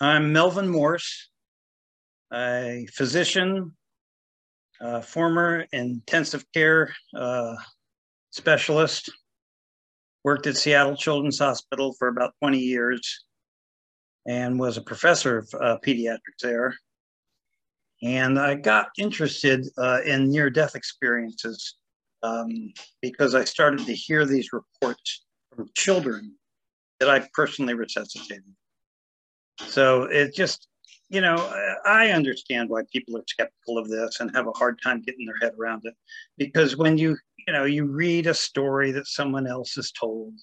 I'm Melvin Morse, a physician, uh, former intensive care uh, specialist, worked at Seattle Children's Hospital for about 20 years, and was a professor of uh, pediatrics there. And I got interested uh, in near death experiences um, because I started to hear these reports from children that I personally resuscitated. So it just, you know, I understand why people are skeptical of this and have a hard time getting their head around it. Because when you, you know, you read a story that someone else has told,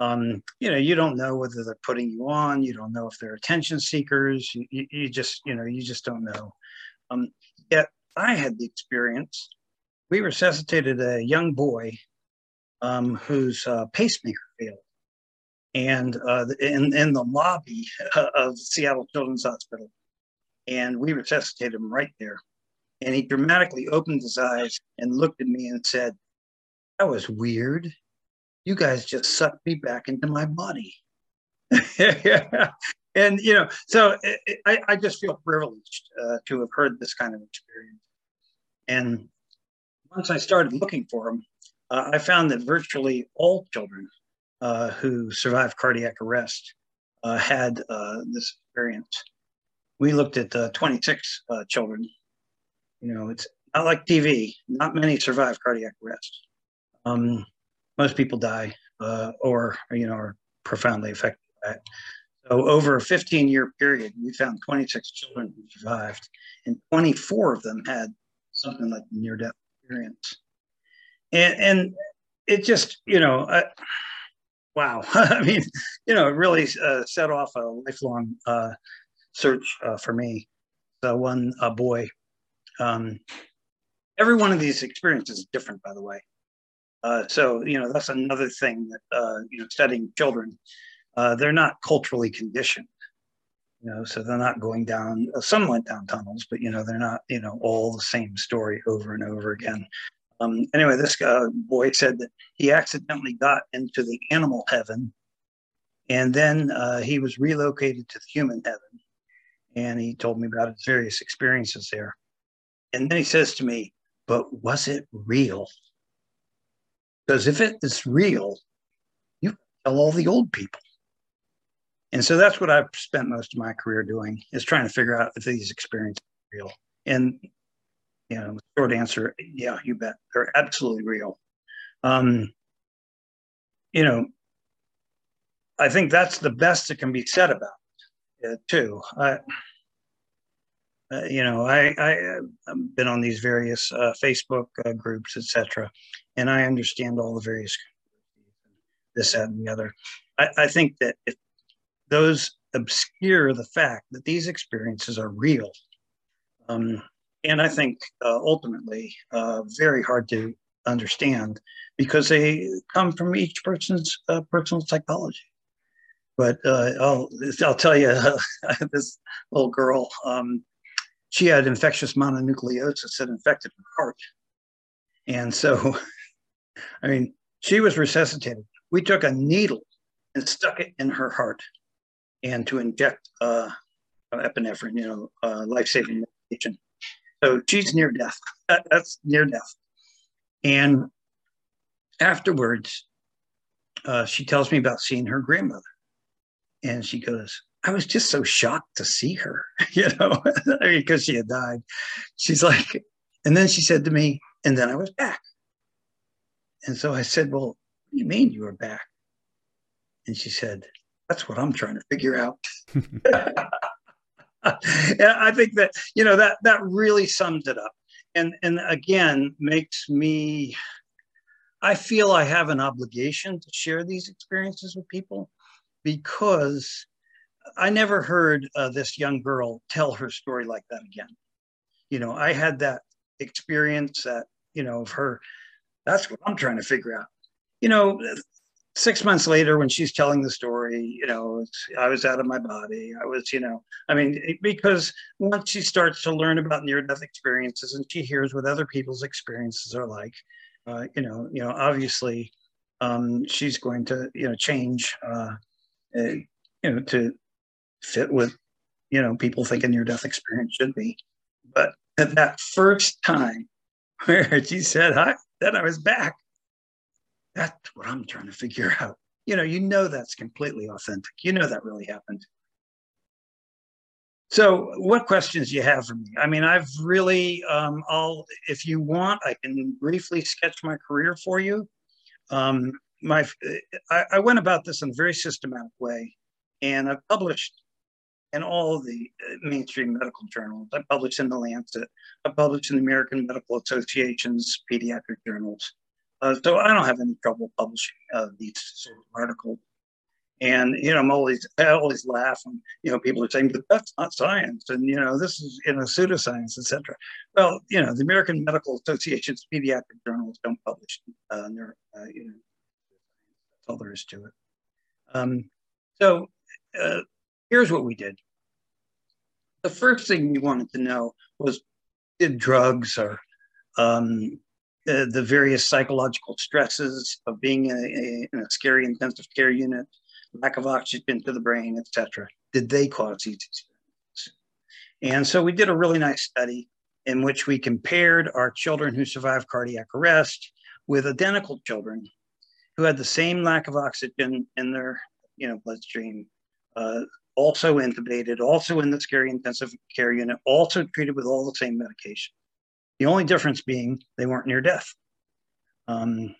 um, you know, you don't know whether they're putting you on, you don't know if they're attention seekers, you, you just, you know, you just don't know. Um, yet I had the experience. We resuscitated a young boy um, whose uh, pacemaker failed and uh, in, in the lobby of Seattle Children's Hospital. And we resuscitated him right there. And he dramatically opened his eyes and looked at me and said, That was weird. You guys just sucked me back into my body. and, you know, so it, I, I, just feel privileged uh, to have heard this kind of experience. And once I started looking for him, uh, I found that virtually all children uh, who survived cardiac arrest uh, had uh, this experience. We looked at uh, 26 uh, children. You know, it's not like TV. Not many survive cardiac arrest. Um, most people die or, you know, are profoundly affected by it. So over a 15 year period, we found 26 children who survived, and 24 of them had something like near death experience. And, and it just, you know, I, wow. I mean, you know, it really uh, set off a lifelong uh, search uh, for me. The one uh, boy. Um, every one of these experiences is different, by the way. Uh, so you know that's another thing that uh, you know studying children. they're not culturally conditioned, you know, so they're not going down. some went down tunnels, but you know they're not you know all the same story over and over again. Um, anyway, this uh, boy said that he accidentally got into the animal heaven, and then uh, he was relocated to the human heaven. And he told me about his various experiences there. And then he says to me, "But was it real? Because if it is real, you tell all the old people." And so that's what I've spent most of my career doing is trying to figure out if these experiences are real. And know, short answer, yeah, you bet. They're absolutely real. Um, you know, I think that's the best that can be said about it, too. I, uh, you know, I, I have been on these various uh, Facebook uh, groups, etc., and I understand all the various this, that, and the other. I, I think that if those obscure the fact that these experiences are real, um, and I think uh, ultimately uh, very hard to understand because they come from each person's uh, personal psychology. But uh, I'll I'll tell you, this little girl, um, she had infectious mononucleosis that infected her heart, and so, I mean, she was resuscitated. We took a needle and stuck it in her heart, and to inject uh, epinephrine, you know, uh, life-saving medication so she's near death. That's near death. And afterwards, uh, she tells me about seeing her grandmother. And she goes, I was just so shocked to see her, you know, because she had died. She's like, and then she said to me, and then I was back. And so I said, Well, what do you mean you were back? And she said, That's what I'm trying to figure out. I think that you know that that really sums it up, and and again makes me. I feel I have an obligation to share these experiences with people because I never heard uh, this young girl tell her story like that again. You know, I had that experience that you know of her. That's what I'm trying to figure out. You know, six months later when she's telling the story you know i was out of my body i was you know i mean because once she starts to learn about near death experiences and she hears what other people's experiences are like uh, you know you know obviously um, she's going to you know change uh, uh, you know to fit with you know people think a near-death experience should be. But at that first time where she said hi, then I was back. That's what I'm trying to figure out. You know, you know that's completely authentic. You know that really happened. So, what questions do you have for me? I mean, I've really, um, I'll, if you want, I can briefly sketch my career for you. Um, my, I, I went about this in a very systematic way, and I've published in all the uh, mainstream medical journals. I published in the Lancet. I published in the American Medical Association's pediatric journals. Uh, so I don't have any trouble publishing uh, these sort of articles. And you know, I'm always I always laugh when you know people are saying, "But that's not science," and you know, this is you know pseudoscience, etc. Well, you know, the American Medical Association's pediatric journals don't publish uh, uh, you know, that's all there is to it. Um, so uh, here's what we did. The first thing we wanted to know was did drugs or um, the, various psychological stresses of being in a, in a, scary intensive care unit, lack of oxygen to the brain, etc. Did they cause these experiences? And so we did a really nice study in which we compared our children who survived cardiac arrest with identical children who had the same lack of oxygen in their you know bloodstream, uh, also intubated, also in the scary intensive care unit, also treated with all the same medication. The only difference being they weren't near death. Um,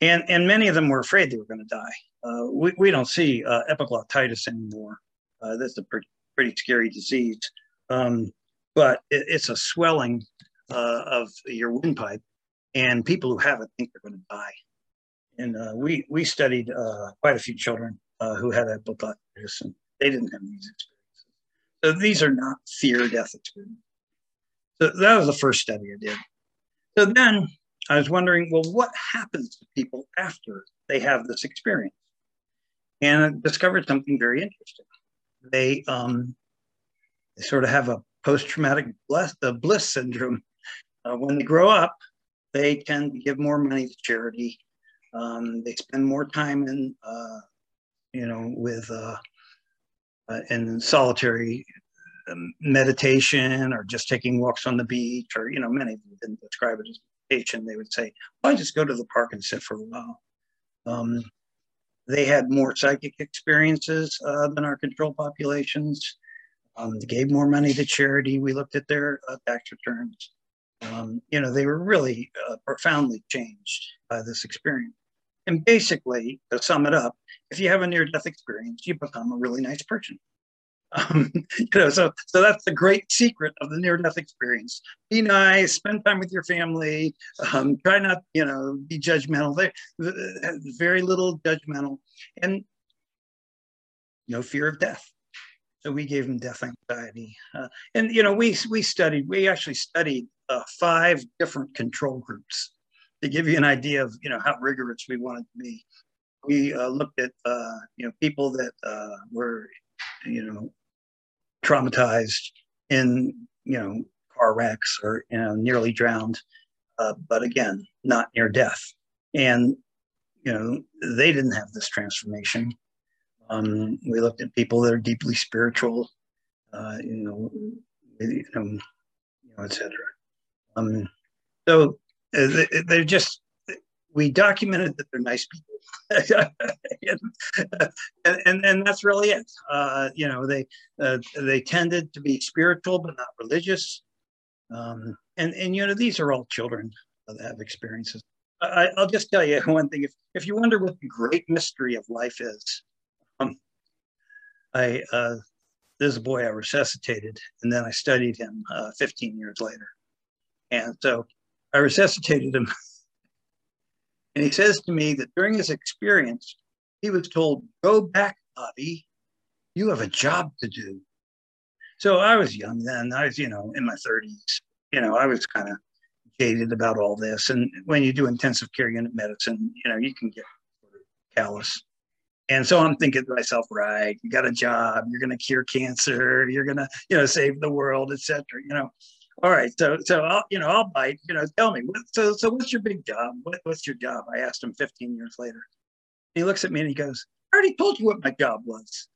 and, and many of them were afraid they were going to die. Uh, we, we don't see uh, epiglottitis anymore. Uh, that's a pretty, pretty scary disease. Um, but it, it's a swelling uh, of your windpipe, and people who have it think they're going to die. And uh, we, we studied uh, quite a few children who had epiglottitis, and they didn't have these experiences. So these are not fear death experiences. So that was the first study I did. So then I was wondering, well, what happens to people after they have this experience? And I discovered something very interesting. They, um, they sort of have a post-traumatic bliss, the bliss syndrome. Uh, when they grow up, they tend to give more money to charity. Um, they spend more time in, uh, you know, with uh, uh, in solitary meditation or just taking walks on the beach, or you know, many of them didn't describe it as meditation. They would say, well, "I just go to the park and sit for a while." Um, they had more psychic experiences uh, than our control populations. Um, they gave more money to charity. We looked at their uh, tax returns. Um, you know, they were really uh, profoundly changed by this experience. And basically, to sum it up, if you have a near-death experience, you become a really nice person. Um, you know, so so that's the great secret of the near-death experience. Be nice, spend time with your family. Um, try not, you know, be judgmental. They very little judgmental, and no fear of death. So we gave them death anxiety, uh, and you know, we we studied. We actually studied uh, five different control groups to give you an idea of you know how rigorous we wanted to be. We uh, looked at uh, you know people that uh, were you know traumatized in you know car wrecks or you know nearly drowned, uh, but again not near death, and you know they didn't have this transformation. Um, we looked at people that are deeply spiritual, uh, you know, you know, you know, etc. Um, so uh, they're just we documented that they're nice people. And, and, and that's really it. Uh, you know they uh, they tended to be spiritual but not religious. Um, and and you know these are all children that have experiences. I, will just tell you one thing. If, if you wonder what the great mystery of life is um, i uh, this boy i resuscitated and then i studied him uh, 15 years later. And so I resuscitated him. and he says to me that during his experience, he was told, Go back, Bobby. You have a job to do. So I was young then. I was, you know, in my 30s. You know, I was kind of jaded about all this. And when you do intensive care unit medicine, you know, you can get callous. And so I'm thinking to myself, right, you got a job, you're going to cure cancer, you're going to, you know, save the world, etc. You know, all right, so so I'll you know I'll bite. You know, tell me. So so what's your big job? What, what's your job? I asked him 15 years later. He looks at me and he goes, "I already told you what my job was."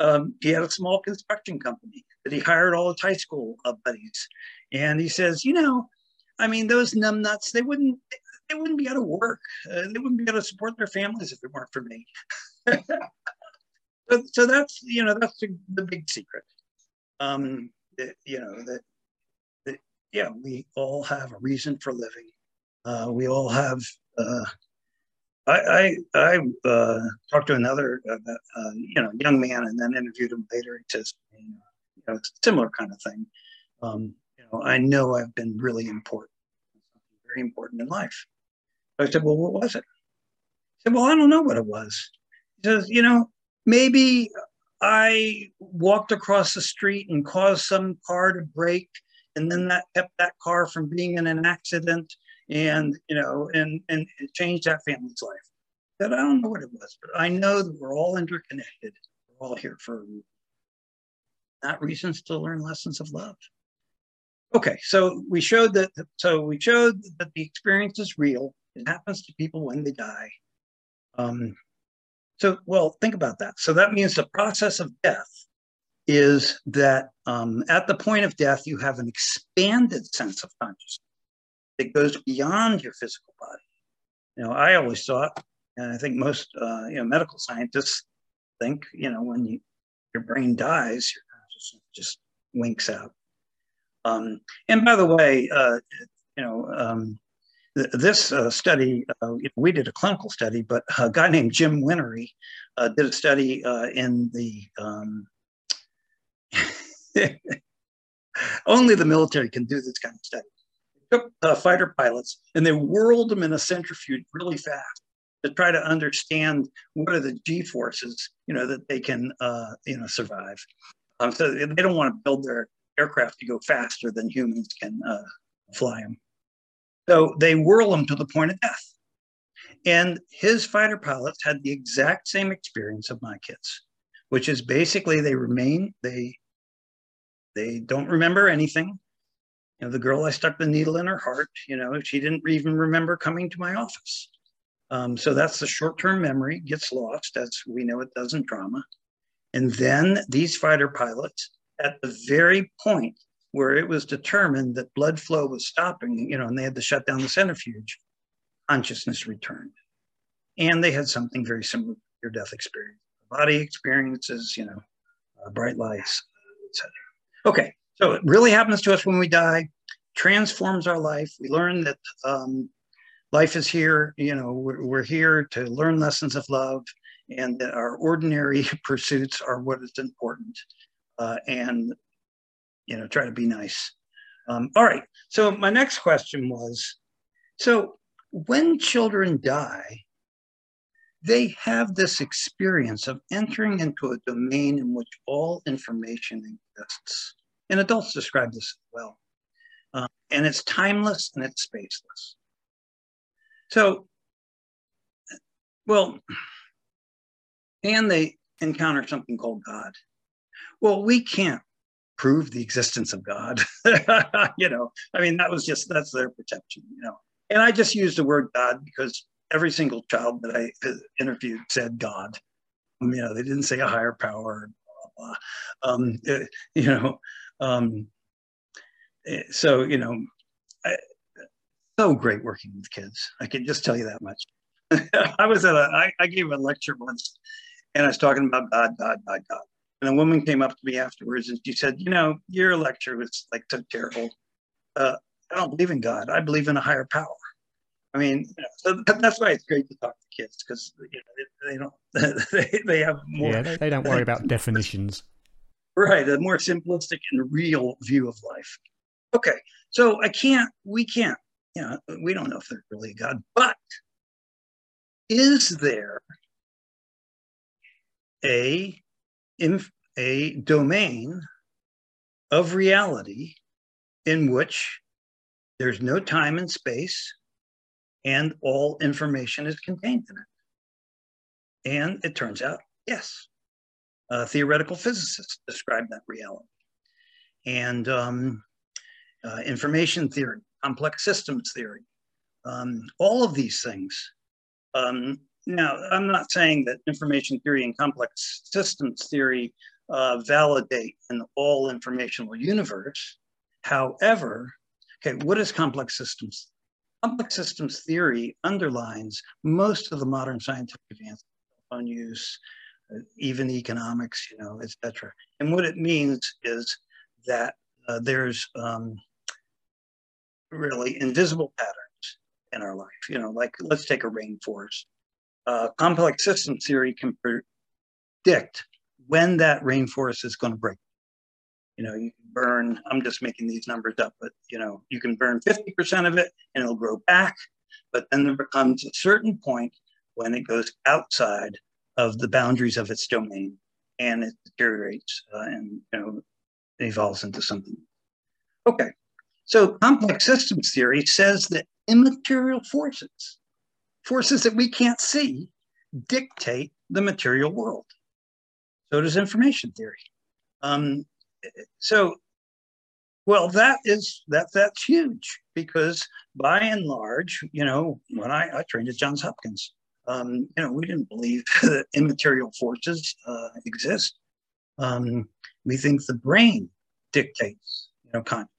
um, he had a small construction company that he hired all his high school uh, buddies. And he says, you know, I mean, those numbnuts, they wouldn't, they wouldn't be able to work. Uh, they wouldn't be able to support their families if it weren't for me. so, so that's, you know, that's the, the big secret. Um, you know, that, yeah, we all have a reason for living. Uh, we all have, uh, I, I, I uh, talked to another, uh, uh, you know, young man and then interviewed him later. He says, you know, similar kind of thing. Um, you know, I know I've been really important, very important in life. I said, well, what was it? He said, well, I don't know what it was. He says, you know, maybe I walked across the street and caused some car to break, and then that kept that car from being in an accident, and you know, and and it changed that family's life. That I don't know what it was, but I know that we're all interconnected. We're all here for not reasons to learn lessons of love. Okay, so we showed that. So we showed that the experience is real. It happens to people when they die. Um, so, well, think about that. So that means the process of death is that um, at the point of death, you have an expanded sense of consciousness that goes beyond your physical body. You know, I always thought, and I think most uh, you know medical scientists think, you know, when you, your brain dies, your consciousness just winks out. Um, and by the way, uh, you know, um, this uh, study, uh, we did a clinical study, but a guy named Jim Whinnery uh, did a study uh, in the, um, only the military can do this kind of study. They took uh, fighter pilots and they whirled them in a centrifuge really fast to try to understand what are the G forces, you know, that they can, uh, you know, survive. Um, so they don't want to build their aircraft to go faster than humans can fly them. So they whirl them to the point of death. And his fighter pilots had the exact same experience of my kids, which is basically they remain, they they don't remember anything. You know, the girl I stuck the needle in her heart, you know, she didn't even remember coming to my office. Um, so that's the short-term memory gets lost, as we know it does in trauma. And then these fighter pilots, at the very point where it was determined that blood flow was stopping, you know, and they had to shut down the centrifuge, consciousness returned. And they had something very similar to your death experience. Body experiences, you know, uh, bright lights, etc. Okay, so it really happens to us when we die, transforms our life. We learn that um, life is here, you know, we're, we're here to learn lessons of love and that our ordinary pursuits are what is important. Uh, and you know, try to be nice. Um, all right. So my next question was, so when children die, they have this experience of entering into a domain in which all information exists. And adults describe this well. Uh, and it's timeless and it's spaceless. So, well, and they encounter something called God. Well, we can't prove the existence of God. you know, I mean, that was just, that's their perception, you know. And I just used the word God because every single child that I interviewed said God. Um, you know, they didn't say a higher power, blah, blah. Um, uh, you know, um, eh, so, you know, I, so great working with kids. I can just tell you that much. I was at a, I, I gave a lecture once and I was talking about God, God, God, God. And a woman came up to me afterwards and she said, You know, your lecture was like so terrible. Uh, I don't believe in God. I believe in a higher power. I mean, you know, so that's why it's great to talk to kids because you know they, they don't they, they have more. Yeah, they don't worry about definitions. Right, a more simplistic and real view of life. Okay, so I can't. We can't. You know, we don't know if there's really a God, but is there a in a domain of reality in which there's no time and space and all information is contained in it. And it turns out, yes, theoretical physicists describe that reality. And um, uh, information theory, complex systems theory, um, all of these things um, now, I'm not saying that information theory and complex systems theory uh, validate an all informational universe. However, okay, what is complex systems? Complex systems theory underlines most of the modern scientific advances on use, uh, even economics, you know, etc. And what it means is that uh, there's um, really invisible patterns in our life. You know, like let's take a rainforest. Uh, complex system theory can predict when that rainforest is going to break. You know, you burn, I'm just making these numbers up, but you know, you can burn 50% of it and it'll grow back. But then there becomes a certain point when it goes outside of the boundaries of its domain and it deteriorates uh, and you know evolves into something. Okay, so complex systems theory says that immaterial forces, forces that we can't see, dictate the material world. So does information theory. Um, so, well, that is that that's huge because by and large, you know, when I, I trained at Johns Hopkins, um, you know, we didn't believe that immaterial forces uh, exist. Um, we think the brain dictates, you know, consciousness,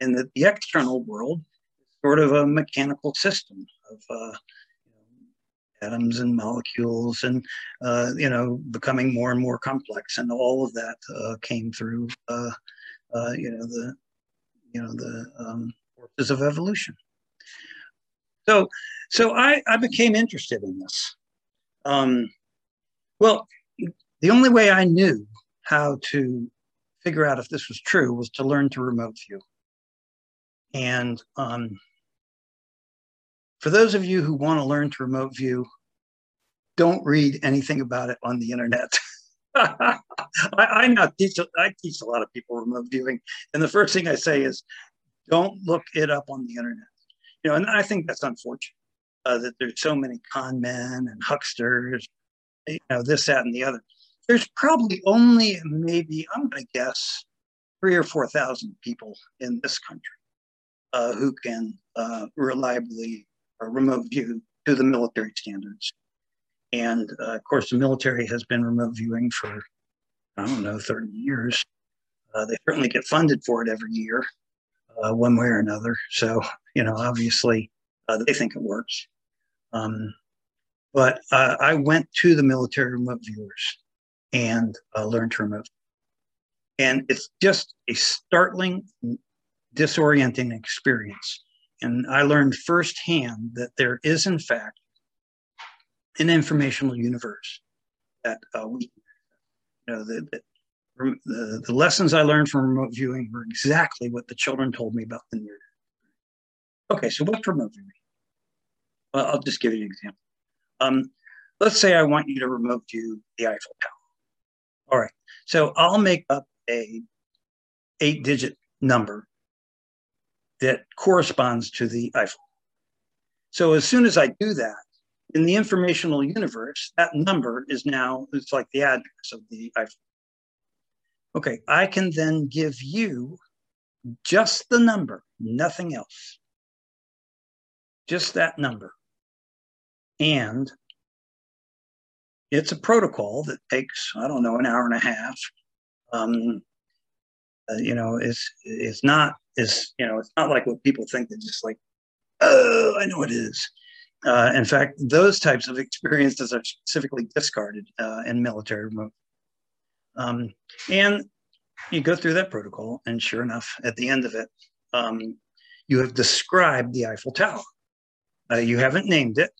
and that the external world is sort of a mechanical system of uh, atoms and molecules and uh, you know becoming more and more complex. And all of that uh, came through uh, uh you know the you know the um, forces of evolution. So so I, I became interested in this. Um, well the only way I knew how to figure out if this was true was to learn to remote view. And um, for those of you who want to learn to remote view, don't read anything about it on the internet. I, I now teach I teach a lot of people remote viewing, and the first thing I say is, don't look it up on the internet. You know, and I think that's unfortunate uh, that there's so many con men and hucksters, you know, this, that, and the other. There's probably only maybe I'm going to guess three or four thousand people in this country uh, who can uh, reliably or remote view to the military standards. And uh, of course, the military has been remote viewing for, I don't know, 30 years. Uh, they certainly get funded for it every year, uh, one way or another. So, you know, obviously uh, they think it works. Um, but uh, I went to the military remote viewers and uh, learned to remote. And it's just a startling, disorienting experience and I learned firsthand that there is, in fact, an informational universe that uh, we, you know, the, the, the, the, lessons I learned from remote viewing were exactly what the children told me about the near. Okay, so what's remote viewing? Well, I'll just give you an example. Um, let's say I want you to remote view the Eiffel Tower. All right, so I'll make up a eight digit number that corresponds to the Eiffel. So as soon as I do that, in the informational universe, that number is now, it's like the address of the Eiffel. Okay, I can then give you just the number, nothing else. Just that number. And it's a protocol that takes, I don't know, an hour and a half. Um, uh, you know, it's, it's not is, you know, it's not like what people think that just like, oh, I know it is. Uh, in fact, those types of experiences are specifically discarded uh, in military remote. Um, and you go through that protocol, and sure enough, at the end of it, um, you have described the Eiffel Tower. Uh, you haven't named it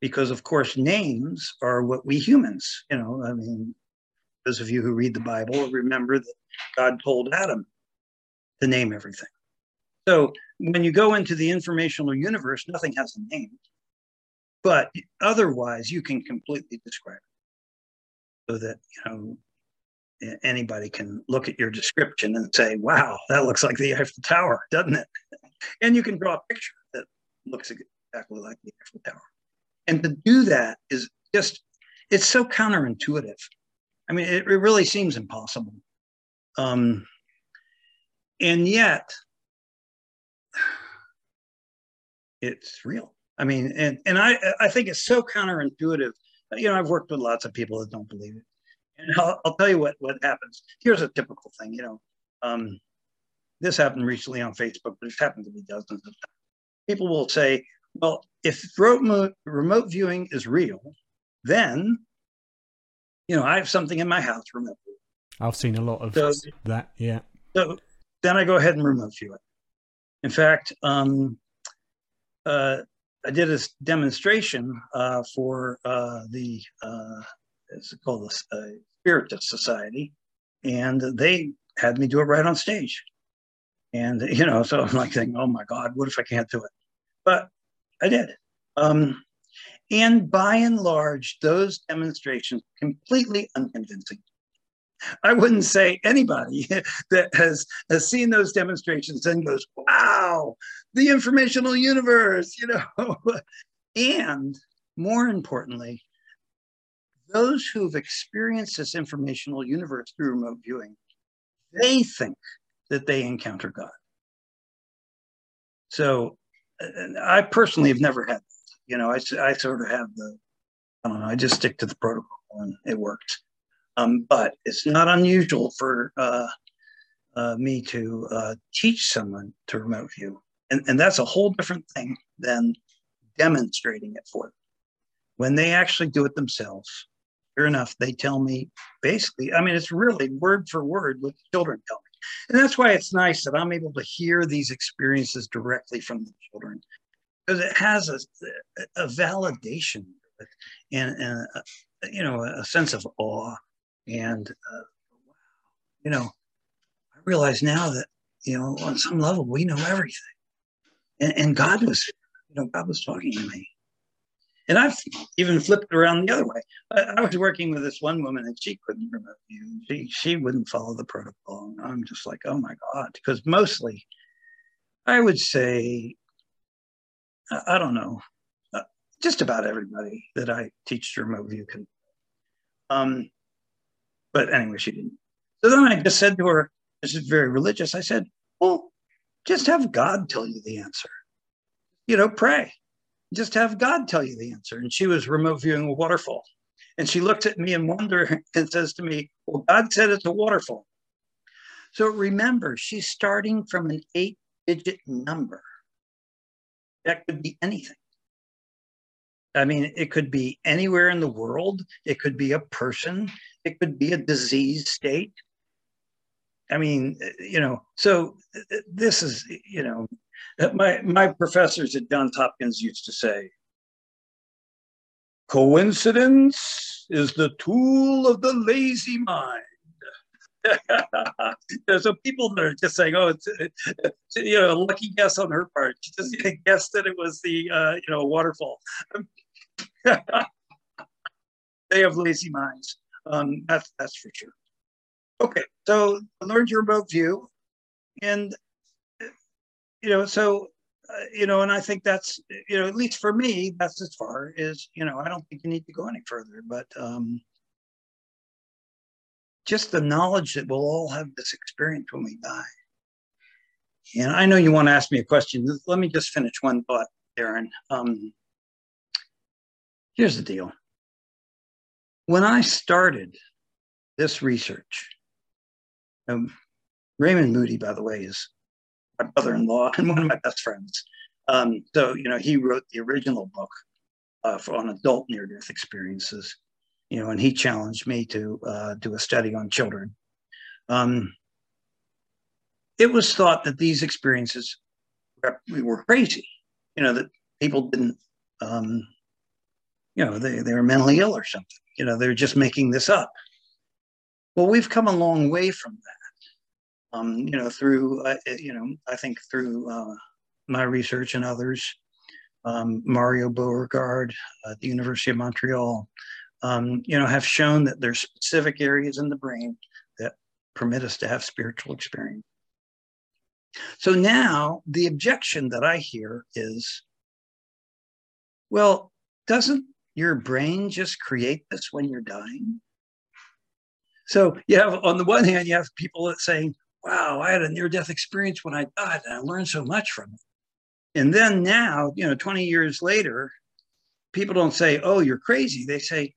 because, of course, names are what we humans, you know, I mean, those of you who read the Bible remember that God told Adam to name everything. So when you go into the informational universe, nothing has a name, but otherwise you can completely describe it so that, you know, anybody can look at your description and say, wow, that looks like the Eiffel Tower, doesn't it? And you can draw a picture that looks exactly like the Eiffel Tower. And to do that is just, it's so counterintuitive. I mean, it, it really seems impossible. Um, and yet, it's real. I mean, and and I I think it's so counterintuitive. You know, I've worked with lots of people that don't believe it, and I'll, I'll tell you what what happens. Here's a typical thing. You know, um, this happened recently on Facebook, but it's happened to me dozens of times. People will say, "Well, if remote remote viewing is real, then you know I have something in my house remote." I've seen a lot of so, that. Yeah. So then I go ahead and remote view it. In fact, um, uh, I did a demonstration uh, for uh, the uh, it's called the uh, Spiritist Society, and they had me do it right on stage. And you know, so I'm like thinking, oh my God, what if I can't do it? But I did. Um, and by and large, those demonstrations completely unconvincing. I wouldn't say anybody that has, has seen those demonstrations and goes, wow, the informational universe, you know. and more importantly, those who've experienced this informational universe through remote viewing, they think that they encounter God. So I personally have never had. You know, I, I sort of have the, I don't know, I just stick to the protocol and it worked. Um, but it's not unusual for uh, uh, me to uh, teach someone to remote view. And, and that's a whole different thing than demonstrating it for them. When they actually do it themselves, sure enough, they tell me basically, I mean, it's really word for word what the children tell me. And that's why it's nice that I'm able to hear these experiences directly from the children because it has a, a validation and, and a, you know, a sense of awe and, uh, you know, I realize now that, you know, on some level, we know everything. And, and God was, you know, God was talking to me. And I've even flipped around the other way. I, I, was working with this one woman and she couldn't remote view. She, she wouldn't follow the protocol. And I'm just like, oh my God. Because mostly, I would say, I, I don't know, uh, just about everybody that I teach to remote view can. Um, but anyway, she didn't. So then I just said to her, this is very religious. I said, well, just have God tell you the answer. You know, pray. Just have God tell you the answer. And she was remote viewing a waterfall. And she looked at me in wonder and says to me, Well, God said it's a waterfall. So remember, she's starting from an eight digit number. That could be anything. I mean, it could be anywhere in the world. It could be a person. It could be a disease state. I mean, you know, so this is, you know, my my professors at Johns Hopkins used to say, coincidence is the tool of the lazy mind. so people that are just saying, "Oh, it's, you know, a lucky guess on her part. She just guessed that it was the uh, you know waterfall." they have lazy minds. Um, that's that's for sure. Okay, so learned your remote view, and you know, so uh, you know, and I think that's you know, at least for me, that's as far as you know. I don't think you need to go any further, but um, just the knowledge that we'll all have this experience when we die. And I know you want to ask me a question. Let me just finish one thought, Darren. Um, here's the deal when I started this research, um, Raymond Moody, by the way, is my brother-in-law and one of my best friends. Um, so you know, he wrote the original book uh, for, on adult near-death experiences. You know, and he challenged me to uh, do a study on children. Um, it was thought that these experiences were crazy. You know, that people didn't, um, you know, they, they were mentally ill or something you know, they're just making this up. Well, we've come a long way from that. Um, you know, through, uh, you know, I think through uh, my research and others, um, Mario Beauregard at the University of Montreal, um, you know, have shown that there's specific areas in the brain that permit us to have spiritual experience. So now the objection that I hear is, well, doesn't your brain just create this when you're dying? So you have, on the one hand, you have people that saying, wow, I had a near death experience when I died and I learned so much from it. And then now, you know, 20 years later, people don't say, oh, you're crazy. They say,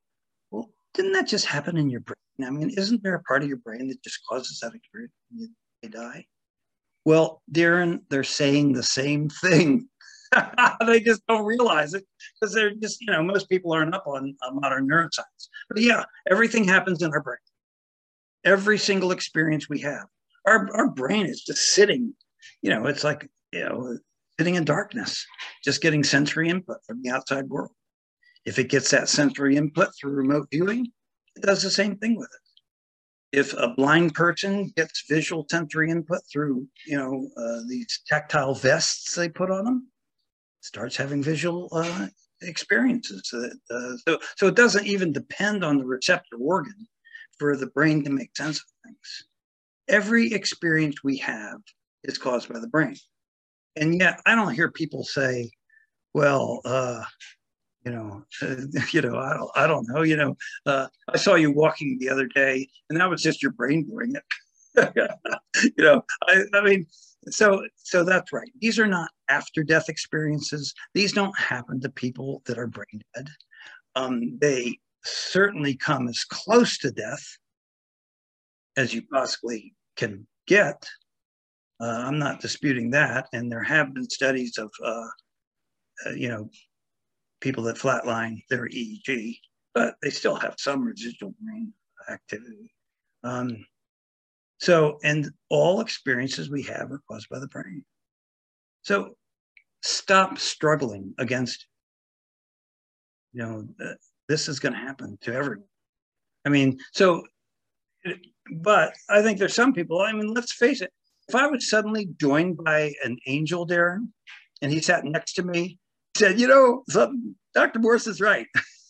well, didn't that just happen in your brain? I mean, isn't there a part of your brain that just causes that experience when you, die? Well, Darren, they're saying the same thing. they just don't realize it because they're just, you know, most people aren't up on, on modern neuroscience. But yeah, everything happens in our brain. Every single experience we have, our, our brain is just sitting, you know, it's like, you know, sitting in darkness, just getting sensory input from the outside world. If it gets that sensory input through remote viewing, it does the same thing with it. If a blind person gets visual sensory input through, you know, uh, these tactile vests they put on them, starts having visual uh, experiences. Uh, so, so it doesn't even depend on the receptor organ for the brain to make sense of things. Every experience we have is caused by the brain. And yet I don't hear people say, well, uh, you know, uh, you know, I don't, I don't know, you know, uh, I saw you walking the other day, and that was just your brain doing it. you know, I, I mean, so so that's right. These are not after death experiences. These don't happen to people that are brain dead. Um, they certainly come as close to death as you possibly can get. Uh, I'm not disputing that, and there have been studies of, uh, uh, you know, people that flatline their EEG, but they still have some residual brain activity. Um, so, and all experiences we have are caused by the brain. So, stop struggling against. You know, uh, this is going to happen to everyone. I mean, so, but I think there's some people. I mean, let's face it. If I was suddenly joined by an angel, Darren, and he sat next to me said, you know, Dr. Morse is right.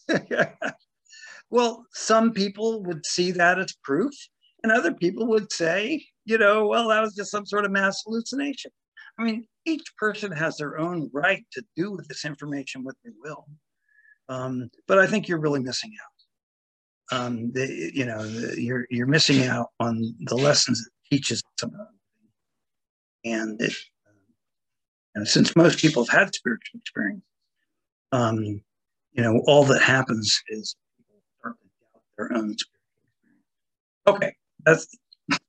well, some people would see that as proof, and other people would say, you know, well, that was just some sort of mass hallucination. I mean, each person has their own right to do with this information what they will. Um, but I think you're really missing out. Um, the, you know, the, you're you're missing out on the lessons it teaches about. And it, since most people have had spiritual experience, um, you know, all that happens is people start to doubt their own. Okay, that's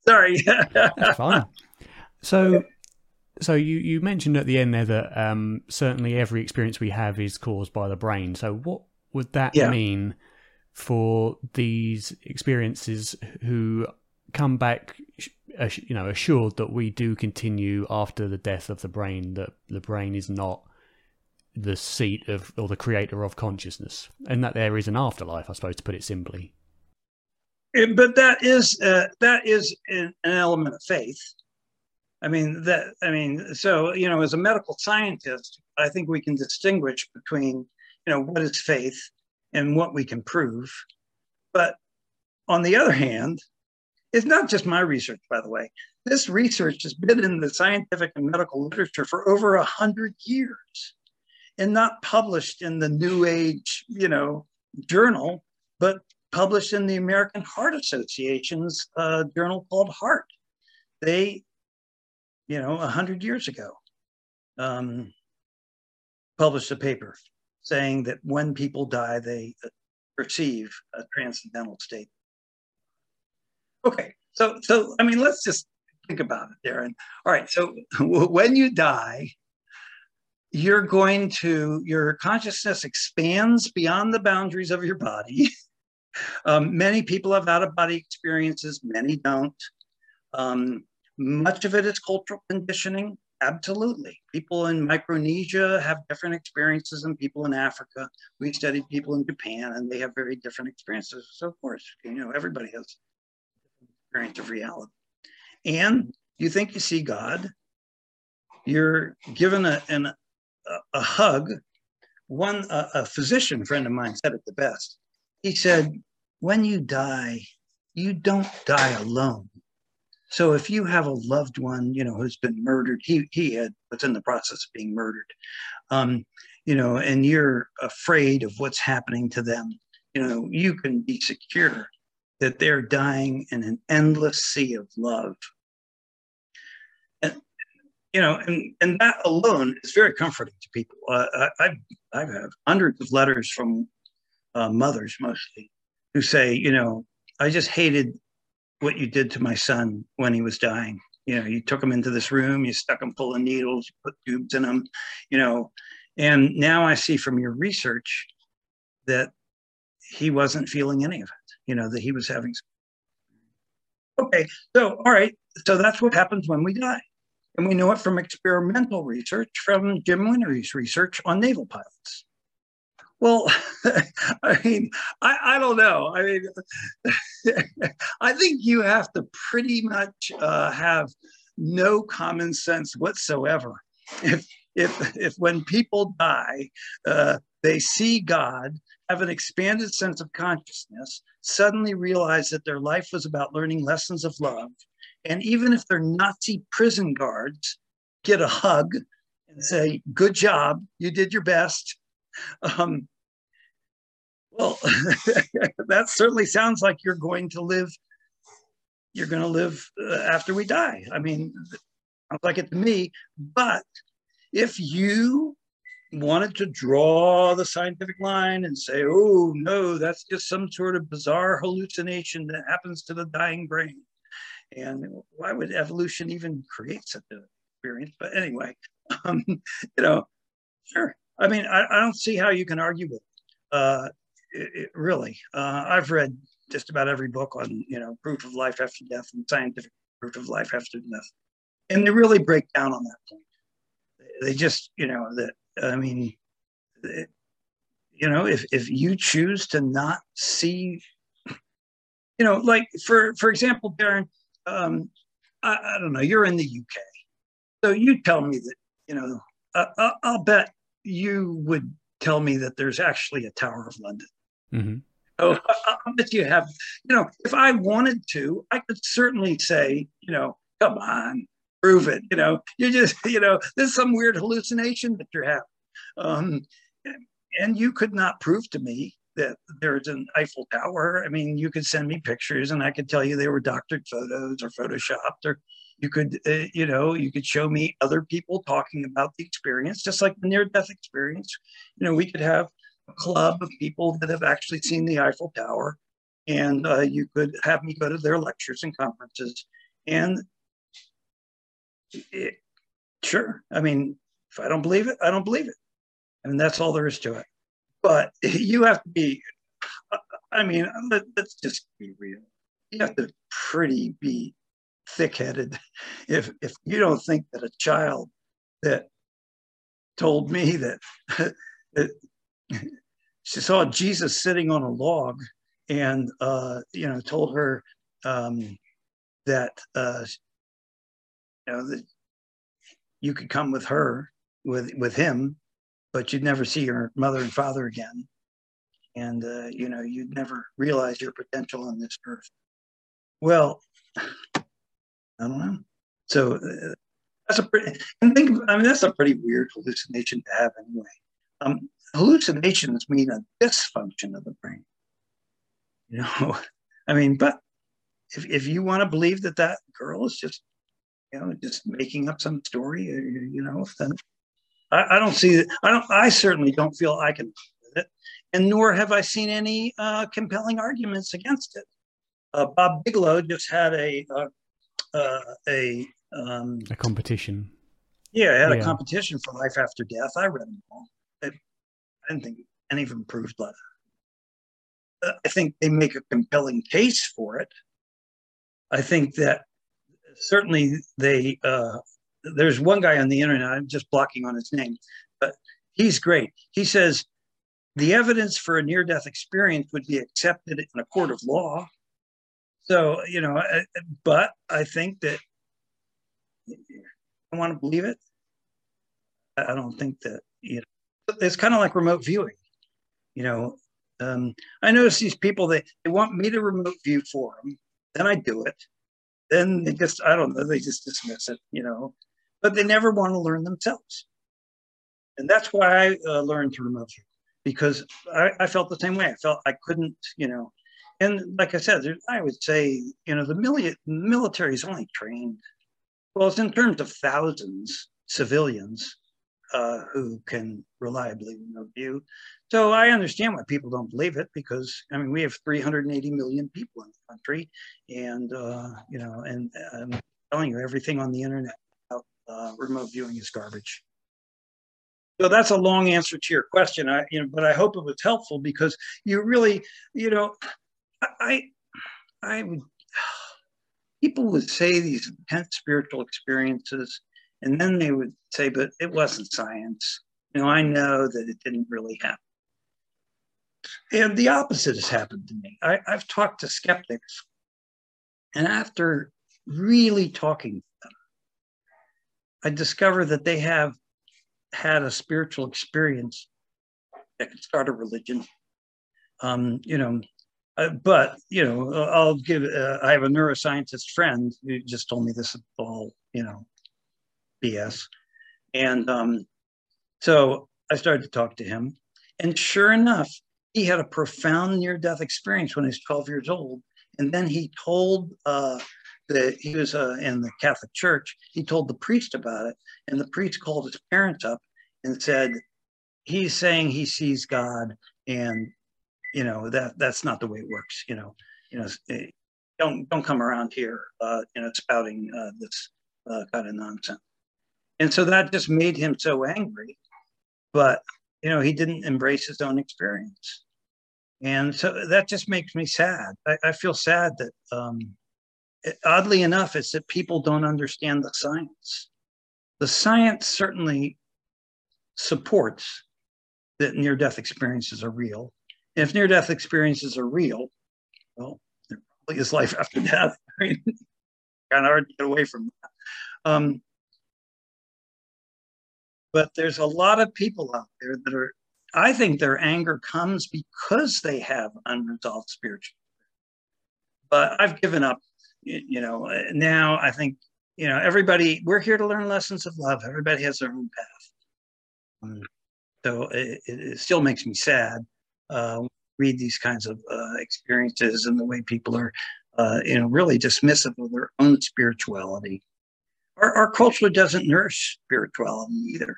sorry. that's fine. So, so you you mentioned at the end there that um, certainly every experience we have is caused by the brain. So, what would that yeah. mean for these experiences who come back you know assured that we do continue after the death of the brain that the brain is not the seat of or the creator of consciousness and that there is an afterlife i suppose to put it simply but that is uh, that is an, element of faith i mean that i mean so you know as a medical scientist i think we can distinguish between you know what is faith and what we can prove but on the other hand it's not just my research, by the way. This research has been in the scientific and medical literature for over a hundred years and not published in the New Age, you know, journal, but published in the American Heart Association's uh, journal called Heart. They, you know, a hundred years ago, um, published a paper saying that when people die, they perceive a transcendental state Okay, so so I mean, let's just think about it, Darren. All right, so when you die, you're going to your consciousness expands beyond the boundaries of your body. um, many people have out of body experiences, many don't. Um, much of it is cultural conditioning. Absolutely. People in Micronesia have different experiences than people in Africa. We studied people in Japan and they have very different experiences. So, of course, you know, everybody has experience of reality. And you think you see God, you're given a, an, a, a hug. One, a, a physician friend of mine said it the best. He said, when you die, you don't die alone. So if you have a loved one, you know, who's been murdered, he he had was in the process of being murdered, um, you know, and you're afraid of what's happening to them, you know, you can be secure that they're dying in an endless sea of love. And you know, and and that alone is very comforting to people. Uh, I, I have hundreds of letters from uh, mothers mostly who say, you know, I just hated what you did to my son when he was dying. You know, you took him into this room, you stuck him full of needles, you put tubes in him, you know, and now I see from your research that he wasn't feeling any of it, you know, that he was having. Okay, so, all right, so that's what happens when we die. And we know it from experimental research from Jim Whinnery's research on naval pilots. Well, I mean, I, I don't know. I mean, I think you have to pretty much uh, have no common sense whatsoever. If, if, if when people die, uh, they see God, have an expanded sense of consciousness, suddenly realize that their life was about learning lessons of love, and even if they're Nazi prison guards, get a hug and say, Good job, you did your best. Um, well, that certainly sounds like you're going to live. You're going to live uh, after we die. I mean, sounds like it to me. But if you wanted to draw the scientific line and say, "Oh no, that's just some sort of bizarre hallucination that happens to the dying brain," and why would evolution even create such an experience? But anyway, um, you know, sure. I mean, I, I, don't see how you can argue with it. Uh, it, it really. Uh, I've read just about every book on you know proof of life after death and scientific proof of life after death, and they really break down on that point. They just you know that I mean, it, you know, if if you choose to not see, you know, like for for example, Darren, um, I, I don't know, you're in the UK, so you tell me that you know, uh, I'll bet you would tell me that there's actually a Tower of London. Mm-hmm. Oh, I, I bet you have. You know, if I wanted to, I could certainly say, you know, come on, prove it. You know, you just, you know, this is some weird hallucination that you're having. Um, and you could not prove to me that there's an Eiffel Tower. I mean, you could send me pictures and I could tell you they were doctored photos or photoshopped or you could, uh, you know, you could show me other people talking about the experience, just like the near death experience. You know, we could have a club of people that have actually seen the Eiffel Tower and uh, you could have me go to their lectures and conferences. And it, sure i mean if i don't believe it i don't believe it. I mean, that's all there is to it. But you have to be i mean let, us just be real. You have to pretty be thick-headed. If if you don't think that a child that told me that, that she saw jesus sitting on a log and uh, you know told her um, that uh, you know that you could come with her with with him but you'd never see your mother and father again. And uh, you know you'd never realize your potential on this earth. Well i don't know so uh, that's a pretty and think i mean that's a pretty weird hallucination to have anyway um, hallucinations mean a dysfunction of the brain you know i mean but if, if you want to believe that that girl is just you know, just making up some story, uh, you know, then I, I don't see it. I don't, I certainly don't feel I can it. And nor have I seen any uh, compelling arguments against it. Uh, Bob Bigelow just had a, uh, uh a, um, a competition. Yeah, I had yeah. a competition for life after death. I read them all. I, I didn't think any of them proved that. Uh, I think they make a compelling case for it. I think that certainly they uh, there's one guy on the internet i'm just blocking on his name but he's great he says the evidence for a near death experience would be accepted in a court of law so you know but i think that i want to believe it i don't think that you know it's kind of like remote viewing you know um, i notice these people they, they want me to remote view for them then i do it then they just I don't know they just dismiss it, you know. But they never want to learn themselves, and that's why I uh, learned to remote view because I, I, felt the same way. I felt I couldn't, you know. And like I said, I would say, you know, the mili- military is only trained. Well, it's in terms of thousands. civilians uh, who can reliably remote view. So I understand why people don't believe it because I mean we have 380 million people in the country, and uh, you know, and I'm telling you everything on the internet about uh, remote viewing is garbage. So that's a long answer to your question. I, you know, but I hope it was helpful because you really, you know, I, I would, people would say these intense spiritual experiences, and then they would say, but it wasn't science. You know, I know that it didn't really happen. And the opposite has happened to me. I, I've talked to skeptics, and after really talking to them, I discover that they have had a spiritual experience that could start a religion. Um, you know, uh, but you know, I'll give. Uh, I have a neuroscientist friend who just told me this is all you know, BS, and um, so I started to talk to him, and sure enough, he had a profound near-death experience when he was 12 years old, and then he told uh, that he was uh, in the Catholic Church. He told the priest about it, and the priest called his parents up and said, "He's saying he sees God, and you know that that's not the way it works. You know, you know, eh, don't don't come around here, uh, you know, spouting uh, this uh, kind of nonsense." And so that just made him so angry, but you know, he didn't embrace his own experience. And so that just makes me sad. I, I feel sad that um, oddly enough, it's that people don't understand the science. The science certainly supports that near death experiences are real. If near death experiences are real, well, there probably is life after death. I mean, kind of hard to get away from that. Um, but there's a lot of people out there that are, I think their anger comes because they have unresolved spiritual. But I've given up you know, now I think, you know, everybody, we're here to learn lessons of love. Everybody has their own path. Um, so it, it, still makes me sad. Uh, read these kinds of uh, experiences and the way people are, uh, you know, really dismissive of their own spirituality. Our, our culture doesn't nurse spirituality either.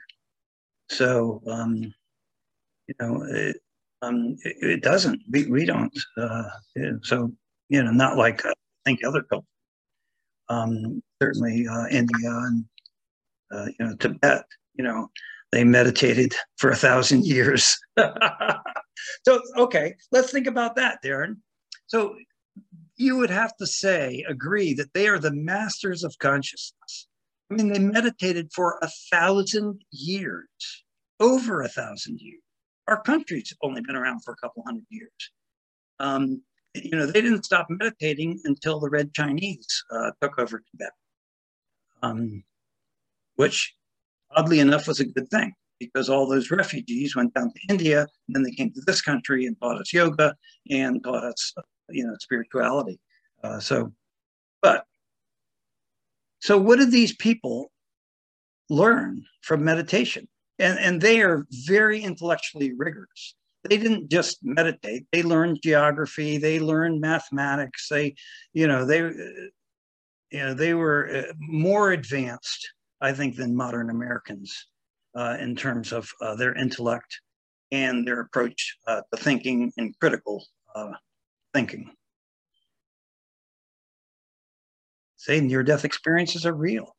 So, um, you know, it, um, it, it, doesn't. We, we don't. Uh, so, you know, not like I think other cultures. Um, certainly uh, India and uh, you know Tibet. You know they meditated for a thousand years. so okay, let's think about that, Darren. So you would have to say, agree that they are the masters of consciousness. I mean, they meditated for a thousand years, over a thousand years. Our country's only been around for a couple hundred years. Um, you know, they didn't stop meditating until the Red Chinese uh, took over Tibet, um, which oddly enough was a good thing because all those refugees went down to India and then they came to this country and taught us yoga and taught us, you know, spirituality. Uh, so, but, so what did these people learn from meditation? And, and they are very intellectually rigorous. They didn't just meditate. They learned geography. They learned mathematics. They you know they you know they were uh, more advanced i think than modern americans uh, in terms of uh, their intellect and their approach uh, to thinking and critical uh, thinking say near death experiences are real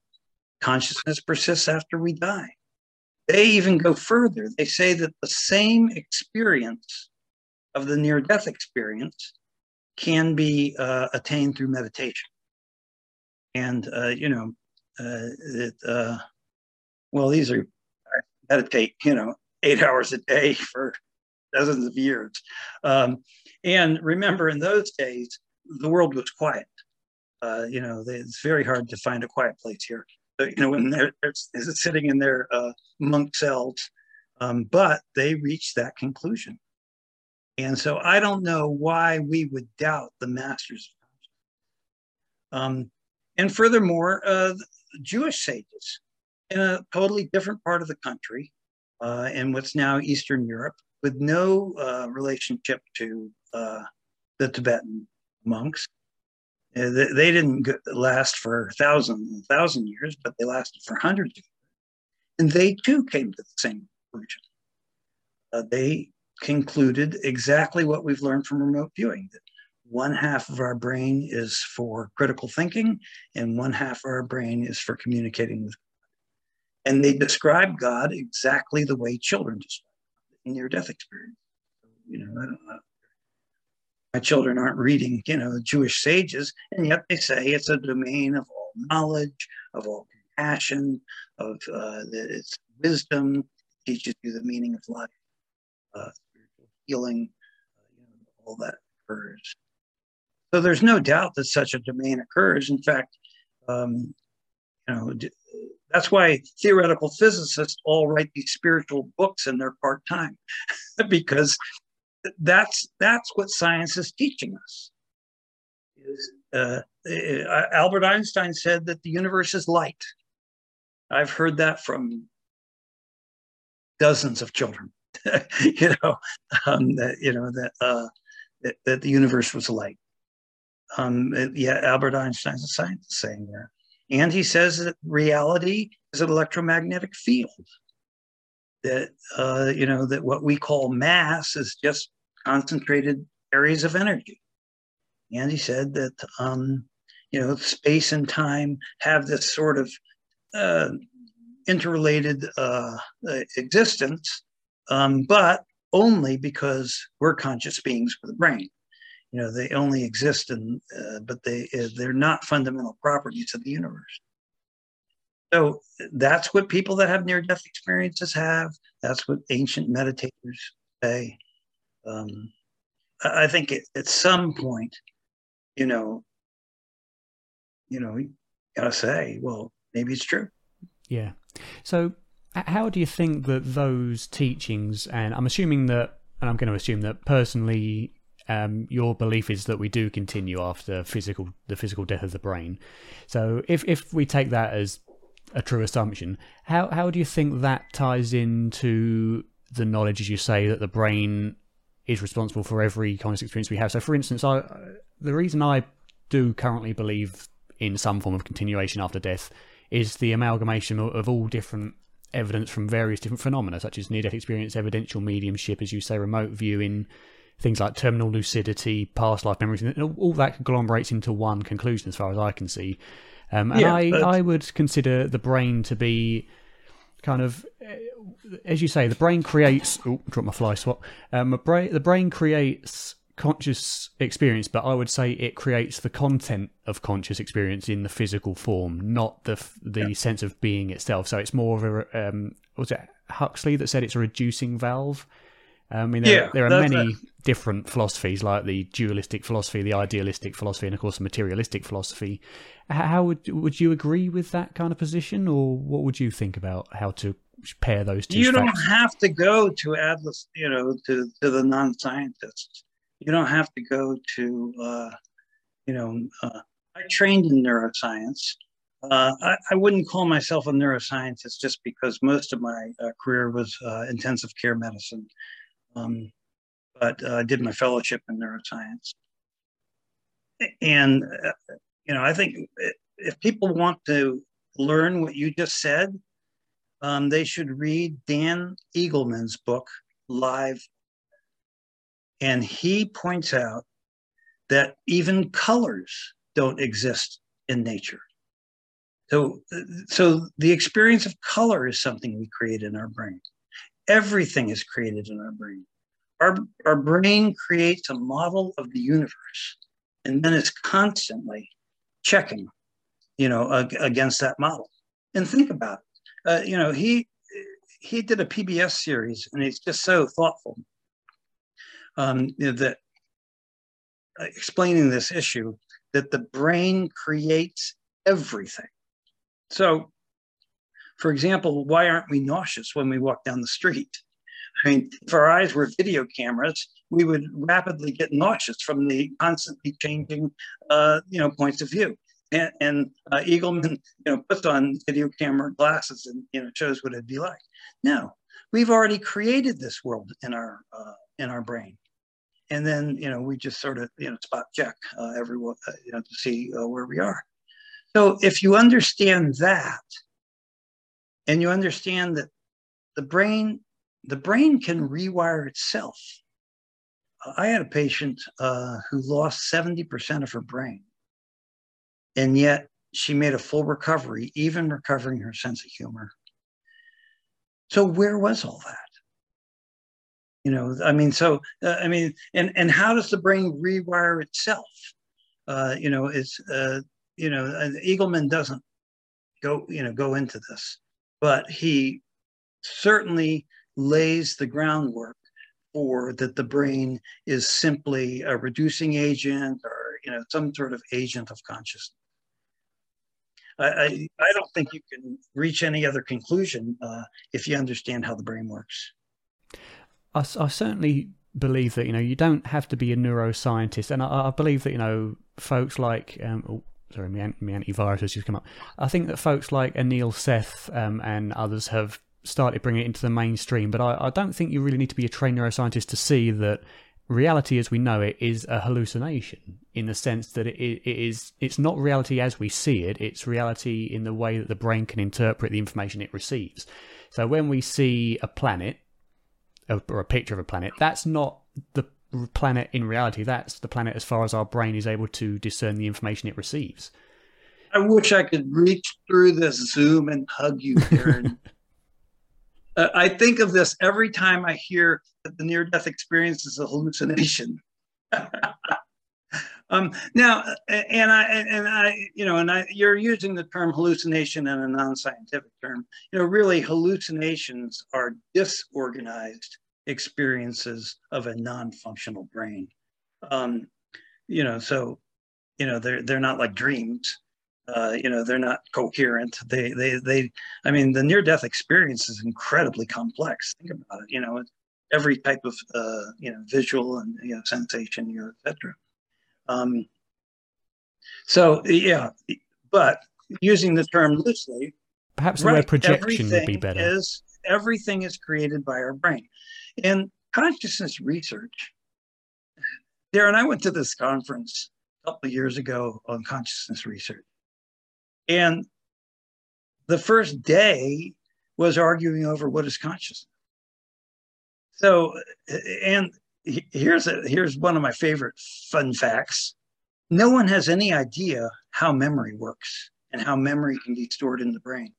consciousness persists after we die they even go further. They say that the same experience of the near death experience can be uh, attained through meditation. And, uh, you know, uh, it, uh, well, these are, meditate, you know, eight hours a day for dozens of years. Um, and remember, in those days, the world was quiet. Uh, you know, it's very hard to find a quiet place here you know, when they're, they're sitting in their uh, monk cells. Um, but they reached that conclusion. And so I don't know why we would doubt the masters. Um, and furthermore, uh, Jewish sages in a totally different part of the country, uh, in what's now Eastern Europe, with no uh, relationship to uh, the Tibetan monks, uh, they didn't last for thousands and thousand years, but they lasted for hundreds of years. And they too came to the same conclusion. Uh, they concluded exactly what we've learned from remote viewing that one half of our brain is for critical thinking, and one half of our brain is for communicating with. And they describe God exactly the way children describe in near death experience. You know, know, my children aren't reading, you know, Jewish sages, and yet they say it's a domain of all knowledge, of all compassion, of uh, its wisdom, teaches you the meaning of life, uh, spiritual healing, uh, you know, all that occurs. So there's no doubt that such a domain occurs. In fact, um, you know, that's why theoretical physicists all write these spiritual books in their part time, because that's that's what science is teaching us. Is, uh, uh, Albert Einstein said that the universe is light. I've heard that from dozens of children. you know, um, that you know that, uh, that that the universe was light. Um, yeah, Albert Einstein's a scientist saying that. And he says that reality is an electromagnetic field. That, uh, you know, that what we call mass is just concentrated areas of energy. And he said that, um, you know, space and time have this sort of uh, interrelated uh, existence, um, but only because we're conscious beings with a brain you know they only exist in uh, but they uh, they're not fundamental properties of the universe. So that's what people that have near death experiences have. That's what ancient meditators say. Um, i think it, at some point you know you know you gotta say well maybe it's true. Yeah. So how do you think that those teachings and i'm assuming that and i'm going to assume that personally um, your belief is that we do continue after physical the physical death of the brain. So if if we take that as a true assumption, how how do you think that ties into the knowledge, as you say, that the brain is responsible for every conscious experience we have? So, for instance, I the reason I do currently believe in some form of continuation after death is the amalgamation of, of all different evidence from various different phenomena, such as near death experience, evidential mediumship, as you say, remote viewing, things like terminal lucidity, past life memories, and all that conglomerates into one conclusion, as far as I can see. Um, and yeah, I, I would consider the brain to be kind of, as you say, the brain creates. Oh, drop my fly swat. Um, brain, the brain creates conscious experience, but I would say it creates the content of conscious experience in the physical form, not the the yeah. sense of being itself. So it's more of a um, was it Huxley that said it's a reducing valve. I mean, there, yeah, there are many different philosophies, like the dualistic philosophy, the idealistic philosophy, and of course the materialistic philosophy. How would would you agree with that kind of position, or what would you think about how to pair those two? You don't have to go to Atlas, you know, to to the non-scientists. You don't have to go to, uh, you know, uh, I trained in neuroscience. Uh, I, I, wouldn't call myself a neuroscientist just because most of my uh, career was uh, intensive care medicine. Um, but uh, I did my fellowship in neuroscience. And, uh, you know, I think if people want to learn what you just said, um, they should read Dan Eagleman's book, Live. And he points out that even colors don't exist in nature. So, so the experience of color is something we create in our brain. Everything is created in our brain. Our, our brain creates a model of the universe and then it's constantly checking, you know, against that model. And think about it. Uh, you know, he he did a PBS series, and he's just so thoughtful um, you know, that uh, explaining this issue that the brain creates everything. So for example, why aren't we nauseous when we walk down the street? I mean, if our eyes were video cameras, we would rapidly get nauseous from the constantly changing, uh, you know, points of view. And, and uh, Eagleman, you know, puts on video camera glasses and you know shows what it'd be like. No, we've already created this world in our uh, in our brain, and then you know we just sort of you know spot check uh, everyone uh, you know to see uh, where we are. So if you understand that, and you understand that the brain the brain can rewire itself. I had a patient uh, who lost 70% of her brain. And yet she made a full recovery even recovering her sense of humor. So where was all that? You know i mean so uh, i mean and and how does the brain rewire itself? Uh, you know it's uh, you know eagleman doesn't go you know go into this but he certainly lays the groundwork for that the brain is simply a reducing agent or you know some sort of agent of consciousness I, I, I don't think you can reach any other conclusion uh, if you understand how the brain works. I, I certainly believe that you know you don't have to be a neuroscientist, and I, I believe that you know folks like um, sorry, my, antivirus has just come up. I think that folks like Anil Seth um, and others have started bringing it into the mainstream, but I, I don't think you really need to be a trained neuroscientist to see that reality as we know it is a hallucination in the sense that it, it is it's not reality as we see it it's reality in the way that the brain can interpret the information it receives so when we see a planet or a picture of a planet, that's not the planet in reality. That's the planet as far as our brain is able to discern the information it receives. I wish I could reach through this Zoom and hug you, Darren. uh, I think of this every time I hear that the near death experience is a hallucination. um, now, and I, and I, you know, and I, you're using the term hallucination in a non-scientific term. You know, really, hallucinations are disorganized experiences of a non-functional brain. Um, you know, so you know they're they're not like dreams. Uh, you know, they're not coherent. They they they. I mean, the near-death experience is incredibly complex. Think about it. You know, every type of uh, you know visual and you know sensation, you know, etc. Um, so yeah, but using the term loosely, perhaps the right, word projection would be better. Is everything is created by our brain. In consciousness research, Darren, I went to this conference a couple of years ago on consciousness research. And the first day was arguing over what is consciousness. So, and here's a, here's one of my favorite fun facts. No one has any idea how memory works and how memory can be stored in the brain.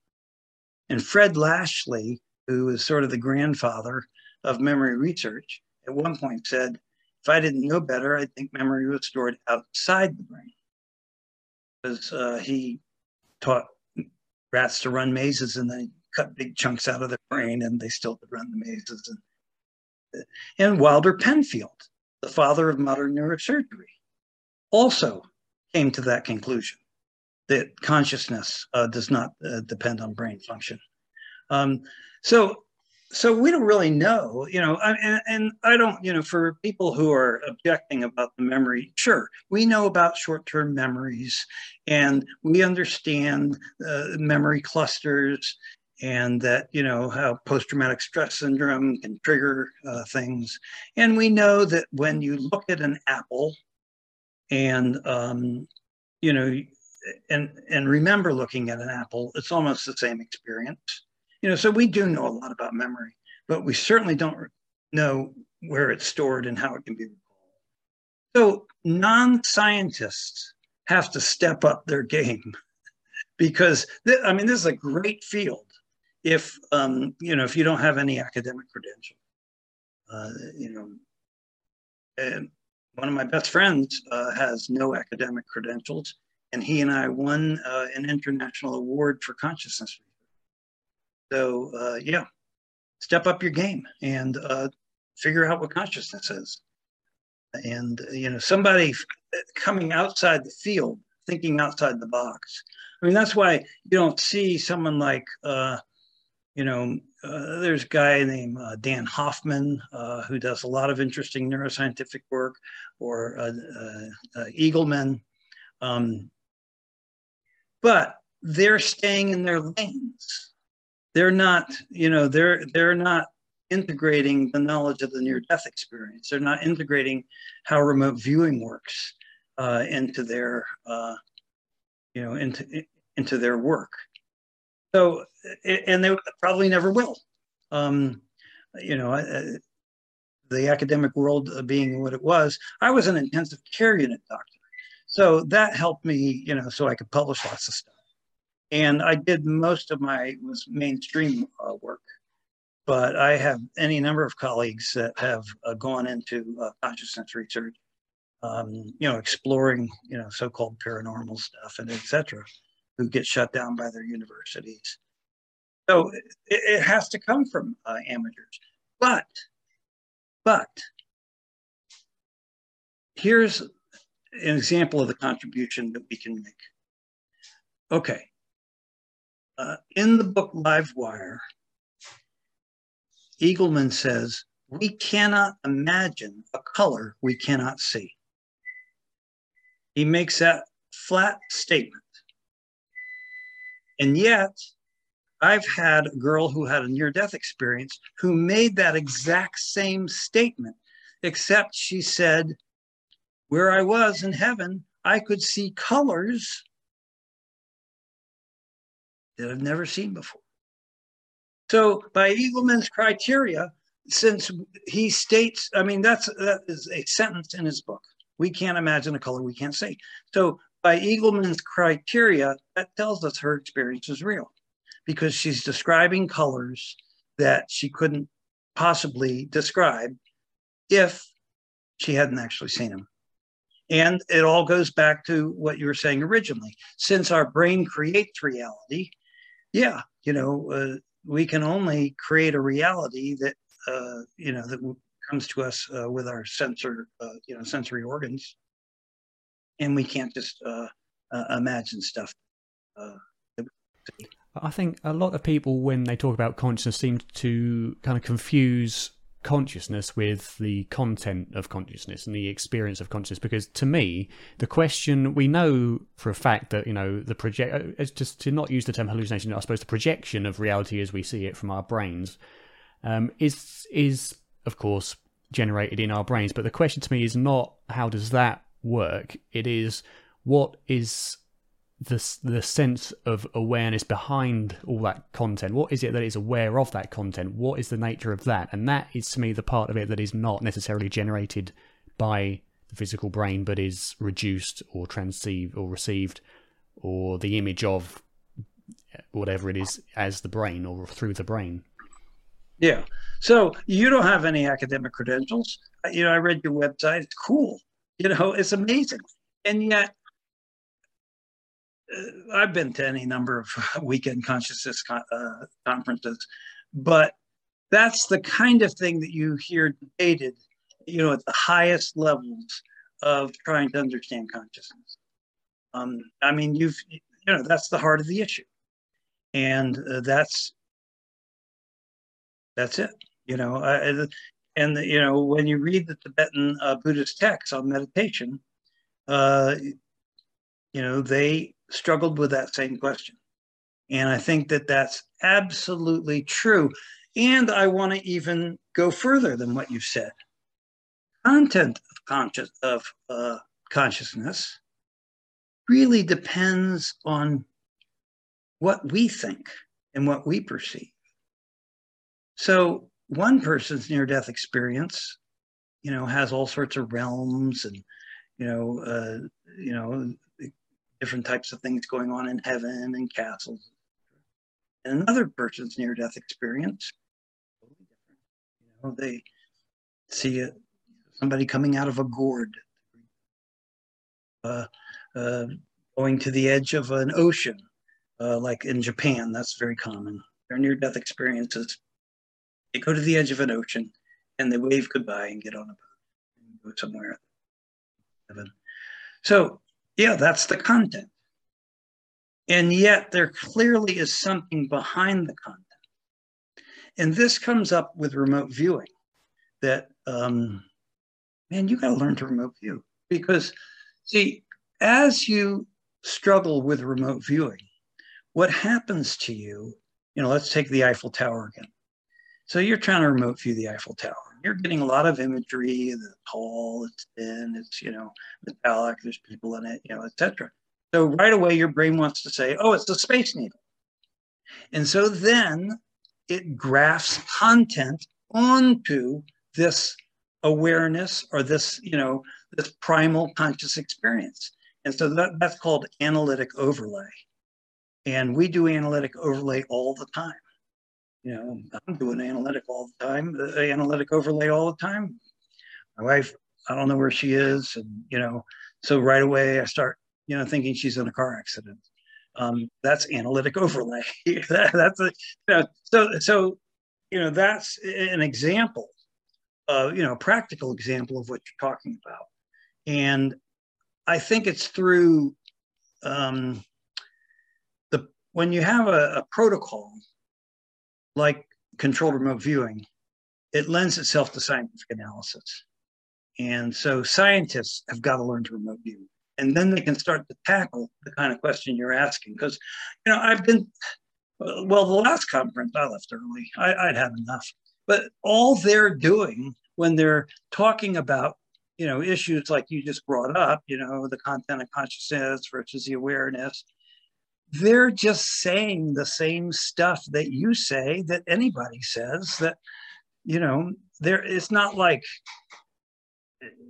And Fred Lashley, who is sort of the grandfather of memory research, at one point said, if I didn't know better, I think memory was stored outside the brain. Because uh, he taught rats to run mazes and they cut big chunks out of their brain and they still could run the mazes. And, and Wilder Penfield, the father of modern neurosurgery, also came to that conclusion that consciousness uh, does not uh, depend on brain function. Um, so so we don't really know, you know, and, and, I don't, you know, for people who are objecting about the memory, sure, we know about short-term memories and we understand uh, memory clusters and that, you know, how post-traumatic stress syndrome can trigger uh, things. And we know that when you look at an apple and, um, you know, and, and remember looking at an apple, it's almost the same experience you know, so we do know a lot about memory, but we certainly don't know where it's stored and how it can be recalled. So non-scientists have to step up their game because th- I mean this is a great field if um, you know if you don't have any academic credential. Uh, you know, and one of my best friends uh, has no academic credentials, and he and I won uh, an international award for consciousness so uh, yeah, step up your game and uh, figure out what consciousness is. And you know, somebody coming outside the field, thinking outside the box. I mean, that's why you don't see someone like, uh, you know, uh, there's a guy named uh, Dan Hoffman uh, who does a lot of interesting neuroscientific work, or uh, uh, Eagleman. Um, but they're staying in their lanes they're not, you know, they're they're not integrating the knowledge of the near death experience. They're not integrating how remote viewing works uh, into their, uh, you know, into into their work. So, and they probably never will. Um, you know, the academic world being what it was, I was an intensive care unit doctor. So that helped me, you know, so I could publish lots of stuff. And I did most of my was mainstream uh, work, but I have any number of colleagues that have uh, gone into uh, consciousness research, um, you know, exploring, you know, so-called paranormal stuff and etc., who get shut down by their universities. So it, it has to come from uh, amateurs, but but here's an example of the contribution that we can make. Okay. Uh, in the book Livewire, Eagleman says, we cannot imagine a color we cannot see. He makes that flat statement. And yet, I've had a girl who had a near death experience who made that exact same statement, except she said, Where I was in heaven, I could see colors that I've never seen before. So, by Eagleman's criteria, since he states, I mean, that's that is a sentence in his book. We can't imagine a color we can't see. So, by Eagleman's criteria, that tells us her experience is real because she's describing colors that she couldn't possibly describe if she hadn't actually seen them. And it all goes back to what you were saying originally. Since our brain creates reality, yeah, you know, uh, we can only create a reality that, uh, you know, that comes to us uh, with our sensor, uh, you know, sensory organs. And we can't just uh, uh, imagine stuff. I think a lot of people, when they talk about consciousness, seem to kind of confuse consciousness with the content of consciousness and the experience of consciousness. Because to me, the question we know for a fact that you know the project, uh, just to not use the term hallucination, I suppose the projection of reality as we see it from our brains um, is is of course generated in our brains. But the question to me is not how does that work. It is what is the the sense of awareness behind all that content. What is it that is aware of that content? What is the nature of that? And that is to me the part of it that is not necessarily generated by the physical brain, but is reduced or transceived or received, or the image of whatever it is as the brain or through the brain. Yeah. So you don't have any academic credentials. You know, I read your website. It's cool. You know, it's amazing. And yet I've been to any number of weekend consciousness uh, conferences, but that's the kind of thing that you hear debated, you know, at the highest levels of trying to understand consciousness. Um, I mean, you've, you know, that's the heart of the issue, and uh, that's that's it. You know, uh, and you know when you read the Tibetan uh, Buddhist texts on meditation, uh, you know they struggled with that same question. And I think that that's absolutely true. And I want to even go further than what you've said. Content of conscious of uh, consciousness really depends on what we think and what we perceive. So one person's near-death experience, you know, has all sorts of realms and, you know, uh, you know, different types of things going on in heaven and castles. And another person's near death experience. You know, they see a, somebody coming out of a gourd, uh, uh, going to the edge of an ocean, uh, like in Japan, that's very common. Their near death experiences, they go to the edge of an ocean and they wave goodbye and get on a boat and go somewhere. Heaven. So yeah, that's the content. And yet there clearly is something behind the content. And this comes up with remote viewing that, um, man, you got to learn to remote view because, see, as you struggle with remote viewing, what happens to you, you know, let's take the Eiffel Tower again. So you're trying to remote view the Eiffel Tower you're getting a lot of imagery, the tall, it's thin, it's, you know, metallic, there's people in it, you know, etc. So right away, your brain wants to say, oh, it's the Space Needle. And so then it grafts content onto this awareness or this, you know, this primal conscious experience. And so that, that's called analytic overlay. And we do analytic overlay all the time. You know, I'm doing analytic all the time, the analytic overlay all the time. My wife, I don't know where she is. And, you know, so right away I start, you know, thinking she's in a car accident. Um, that's analytic overlay. that, that's a, you know, so, so, you know, that's an example of, you know, a practical example of what you're talking about. And I think it's through um, the when you have a, a protocol like controlled remote viewing, it lends itself to scientific analysis. And so scientists have got to learn to remote view. And then they can start to tackle the kind of question you're asking. Because, you know, I've been, well, the last conference I left early, I, would had enough. But all they're doing when they're talking about you know issues like you just brought up you know the content of consciousness versus the awareness they're just saying the same stuff that you say that anybody says that you know there it's not like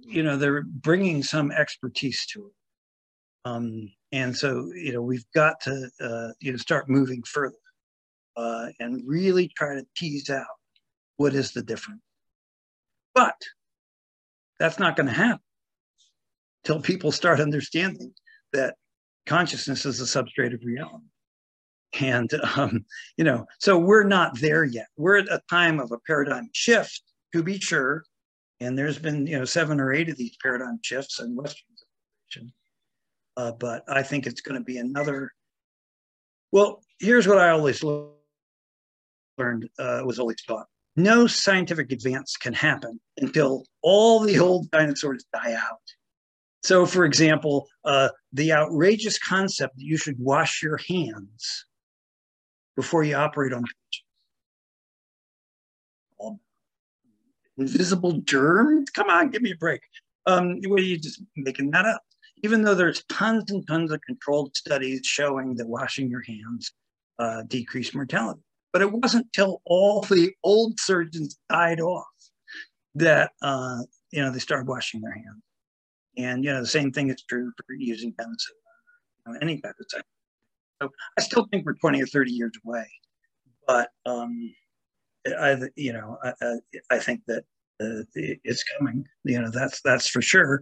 you know they're bringing some expertise to it. Um, and so you know we've got to uh, you know start moving further uh, and really try to tease out what is the difference. But that's not going to happen till people start understanding that consciousness is a substrate of reality. And, um, you know, so we're not there yet. We're at a time of a paradigm shift, to be sure. And there's been, you know, seven or eight of these paradigm shifts in Western civilization. Uh, but I think it's going to be another. Well, here's what I always learned, uh, was always taught no scientific advance can happen until all the old dinosaurs die out. So, for example, uh, the outrageous concept that you should wash your hands before you operate on patients. Invisible germs? Come on, give me a break. Um, what are you just making that up? Even though there's tons and tons of controlled studies showing that washing your hands uh, decrease mortality. But it wasn't till all the old surgeons died off that uh, you know they started washing their hands. And you know the same thing is true for using penicillin, you know, any pesticide. So I still think we're 20 or 30 years away, but um, I you know I, I think that uh, it's coming. You know that's that's for sure.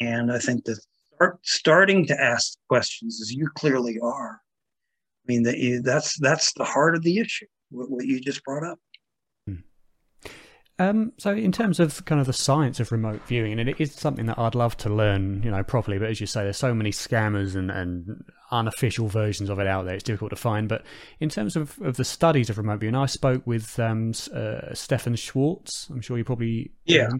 And I think that start, starting to ask questions as you clearly are I mean, that you, that's that's the heart of the issue. What, what you just brought up. Um, so, in terms of kind of the science of remote viewing, and it is something that I'd love to learn, you know, properly. But as you say, there's so many scammers and, and unofficial versions of it out there; it's difficult to find. But in terms of, of the studies of remote viewing, I spoke with um, uh, Stephan Schwartz. I'm sure you probably yeah,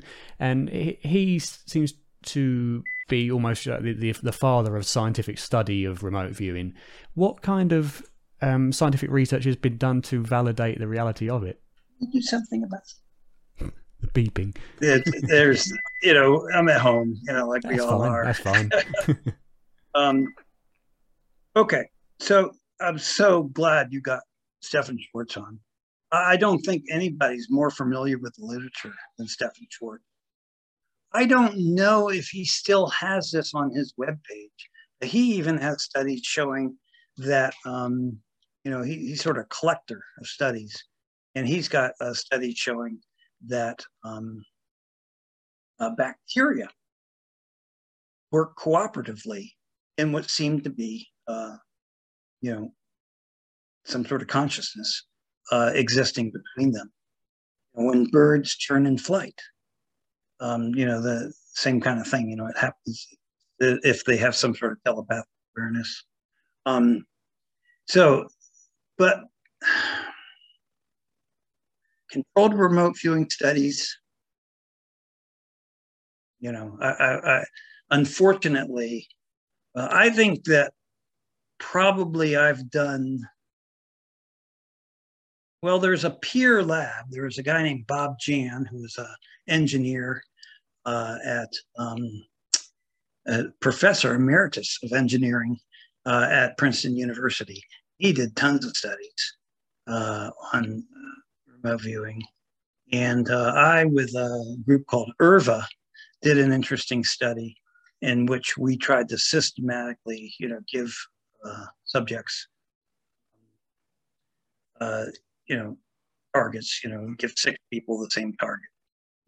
and he, he seems to be almost uh, the, the, the father of scientific study of remote viewing. What kind of um, scientific research has been done to validate the reality of it? Do something about the beeping. It, there's, you know, I'm at home, you know, like That's we all fine. are. That's fine. um, okay, so I'm so glad you got Stephan Schwartz on. I don't think anybody's more familiar with the literature than Stephan Schwartz. I don't know if he still has this on his webpage. But he even has studies showing that, um, you know, he, he's sort of a collector of studies. And he's got a study showing that um, uh, bacteria work cooperatively in what seemed to be, uh, you know, some sort of consciousness uh, existing between them. When birds turn in flight, um, you know, the same kind of thing. You know, it happens if they have some sort of telepathic awareness. Um, so, but controlled remote viewing studies, you know, I, I, I unfortunately, uh, I think that probably I've done. Well, there's a PEAR lab. There's a guy named Bob Jahn, who's an engineer uh, at um, professor emeritus of engineering uh, at Princeton University. he did tons of studies uh, on viewing. And uh, I, with a group called IRVA, did an interesting study in which we tried to systematically, you know, give uh, subjects, uh, you know, targets, you know, give six people the same target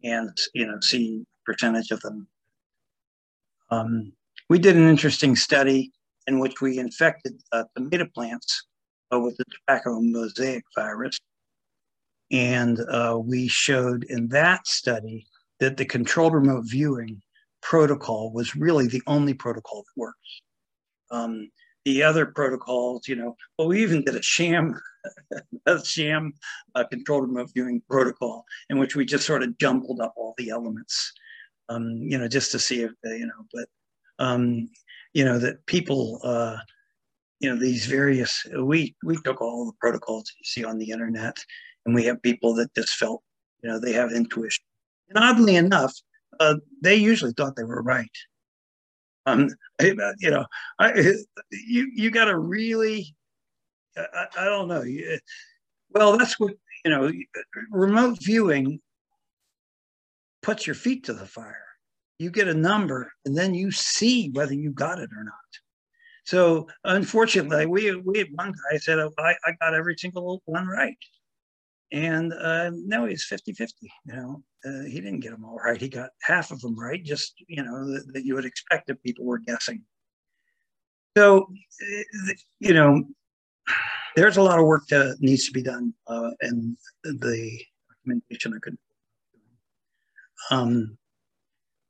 and, you know, see percentage of them. Um, we did an interesting study in which we infected uh, tomato plants uh, with the tobacco mosaic virus. And uh, we showed in that study that the controlled remote viewing protocol was really the only protocol that works. Um, the other protocols, you know, well, we even did a sham, a sham uh, controlled remote viewing protocol in which we just sort of jumbled up all the elements, um, you know, just to see if, you know, but, um, you know, that people, uh, you know, these various, we, we took all the protocols you see on the internet and we have people that just felt, you know, they have intuition. And oddly enough, uh, they usually thought they were right. Um, you know, I, you you got to really, I, I, don't know. Well, that's what you know. Remote viewing puts your feet to the fire. You get a number, and then you see whether you got it or not. So, unfortunately, we we had one guy said, oh, I, I got every single one right and uh, now he's 50 50 you know uh, he didn't get them all right. He got half of them right just you know that, that you would expect if people were guessing. So uh, you know there's a lot of work that needs to be done uh, in the documentation i could um,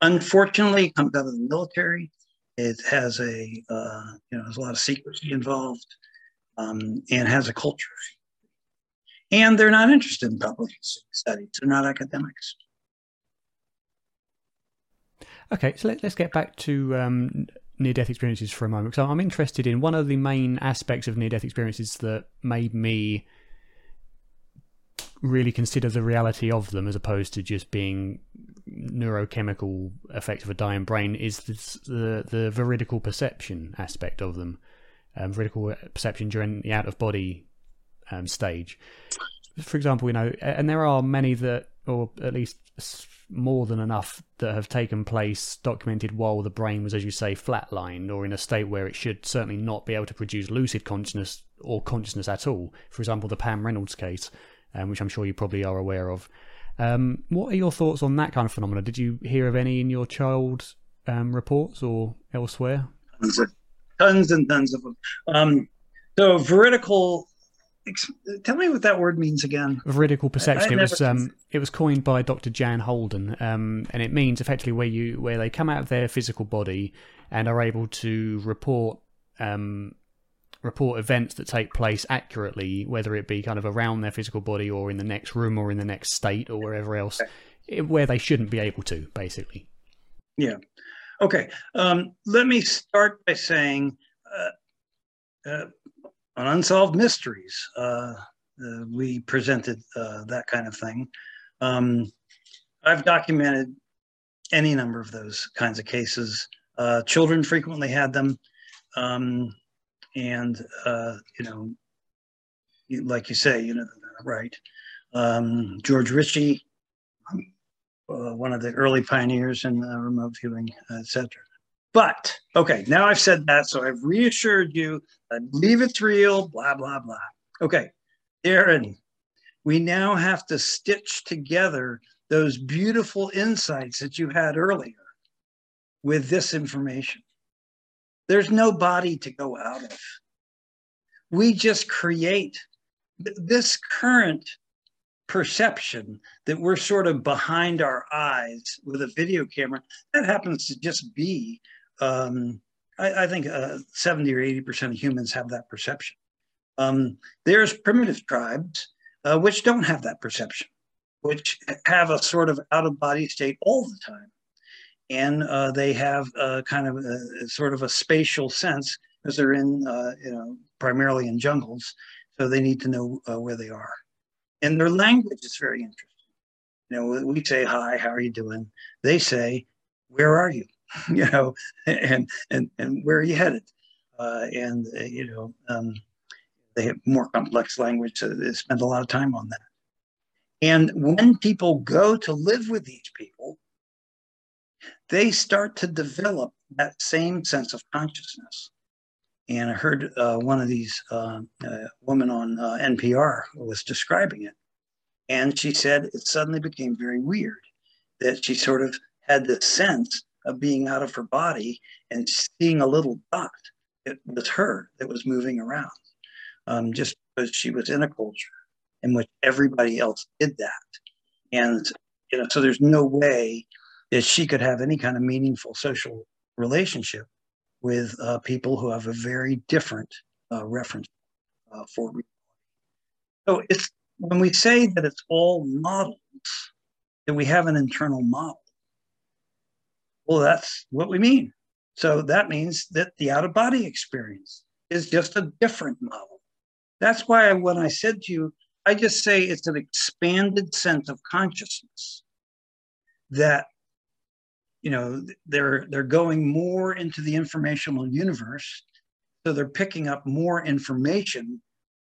unfortunately it comes out of the military. It has a uh, you know there's a lot of secrecy involved um, and has a culture and they're not interested in public studies. They're not academics. Okay, so let, us get back to um, near death experiences for a moment. So I'm interested in one of the main aspects of near death experiences that made me really consider the reality of them as opposed to just being neurochemical effect of a dying brain is the the veridical perception aspect of them um, veridical perception during the out of body um, stage. For example, you know, and there are many that, or at least more than enough, that have taken place documented while the brain was, as you say, flatlined or in a state where it should certainly not be able to produce lucid consciousness or consciousness at all. For example, the Pam Reynolds case, um, which I'm sure you probably are aware of. Um, what are your thoughts on that kind of phenomena? Did you hear of any in your child um, reports or elsewhere? Tons, and tons of them. Um, so veridical tell me what that word means again. Veridical perception. it was um, it was coined by Dr. Jan Holden, um, and it means effectively where you where they come out of their physical body and are able to report um, report events that take place accurately, whether it be kind of around their physical body or in the next room or in the next state or wherever else, okay. where they shouldn't be able to, basically. Yeah. Okay. Um, let me start by saying. Uh, uh, on Unsolved Mysteries, uh, uh, we presented uh, that kind of thing. Um, I've documented any number of those kinds of cases. Uh, children frequently had them. Um, and, uh, you know, like you say, you know, right. Um, George Ritchie, uh, one of the early pioneers in remote viewing, etc. But okay, now I've said that, so I've reassured you. I believe it's real. Blah blah blah. Okay, Aaron, we now have to stitch together those beautiful insights that you had earlier with this information. There's no body to go out of. We just create this current perception that we're sort of behind our eyes with a video camera. That happens to just be um, I, I, think uh, 70 or 80% of humans have that perception. Um, there's primitive tribes uh, which don't have that perception, which have a sort of out of body state all the time. And uh, they have a kind of a, sort of a spatial sense because they're in, uh, you know, primarily in jungles. So they need to know uh, where they are. And their language is very interesting. You know, we say, hi, how are you doing? They say, where are you? you know, and and and where are you headed? Uh, and uh, you know, um, they have more complex language, so they spend a lot of time on that. And when people go to live with these people, they start to develop that same sense of consciousness. And I heard uh, one of these uh, uh, women on uh, NPR was describing it. And she said it suddenly became very weird that she sort of had this sense of being out of her body and seeing a little dot. It was her that was moving around um, just because she was in a culture in which everybody else did that. And, you know, so there's no way that she could have any kind of meaningful social relationship with uh, people who have a very different uh, reference uh, for reality. So it's when we say that it's all models, that we have an internal model. Well, that's what we mean. So that means that the out of body experience is just a different model. That's why when I said to you, I just say it's an expanded sense of consciousness that you know they're they're going more into the informational universe so they're picking up more information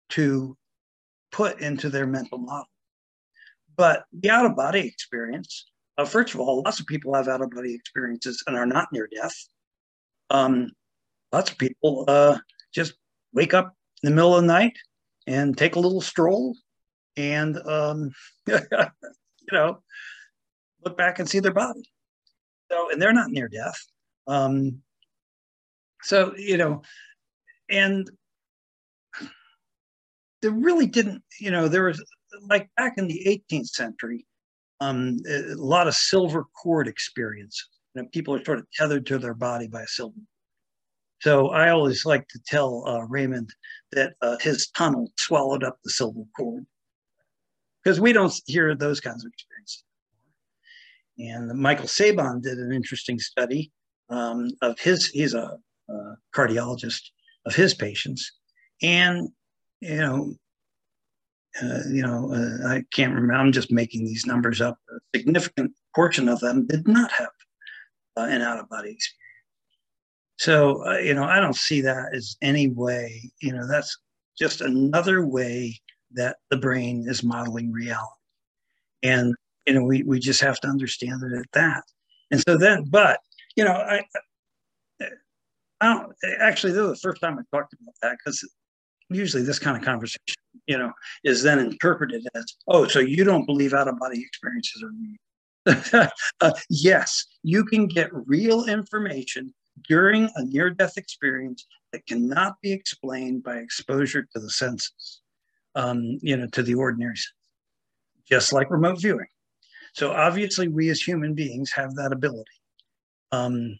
to put into their mental model but the out of body experience uh, first of all lots of people have out of body experiences and are not near death um, lots of people uh, just wake up in the middle of the night and take a little stroll and um, you know look back and see their body so, and they're not near death. Um, so, you know, and there really didn't, you know, there was like back in the 18th century, um, a lot of silver cord experience. You know, people are sort of tethered to their body by a silver. So I always like to tell uh, Raymond that uh, his tunnel swallowed up the silver cord because we don't hear those kinds of experiences. And Michael Sabom did an interesting study um, of his, he's a, a, cardiologist of his patients. And, you know, uh, you know, uh, I can't remember, I'm just making these numbers up. A significant portion of them did not have uh, an out of body experience. So, uh, you know, I don't see that as any way, you know, that's just another way that the brain is modeling reality. And you know, we, we just have to understand it at that. And so then, but, you know, I, I don't actually, this is the first time I talked about that because usually this kind of conversation, you know, is then interpreted as, oh, so you don't believe out of body experiences are real. uh, yes, you can get real information during a near death experience that cannot be explained by exposure to the senses, um, you know, to the ordinary sense, just like remote viewing. So obviously, we as human beings have that ability. Um,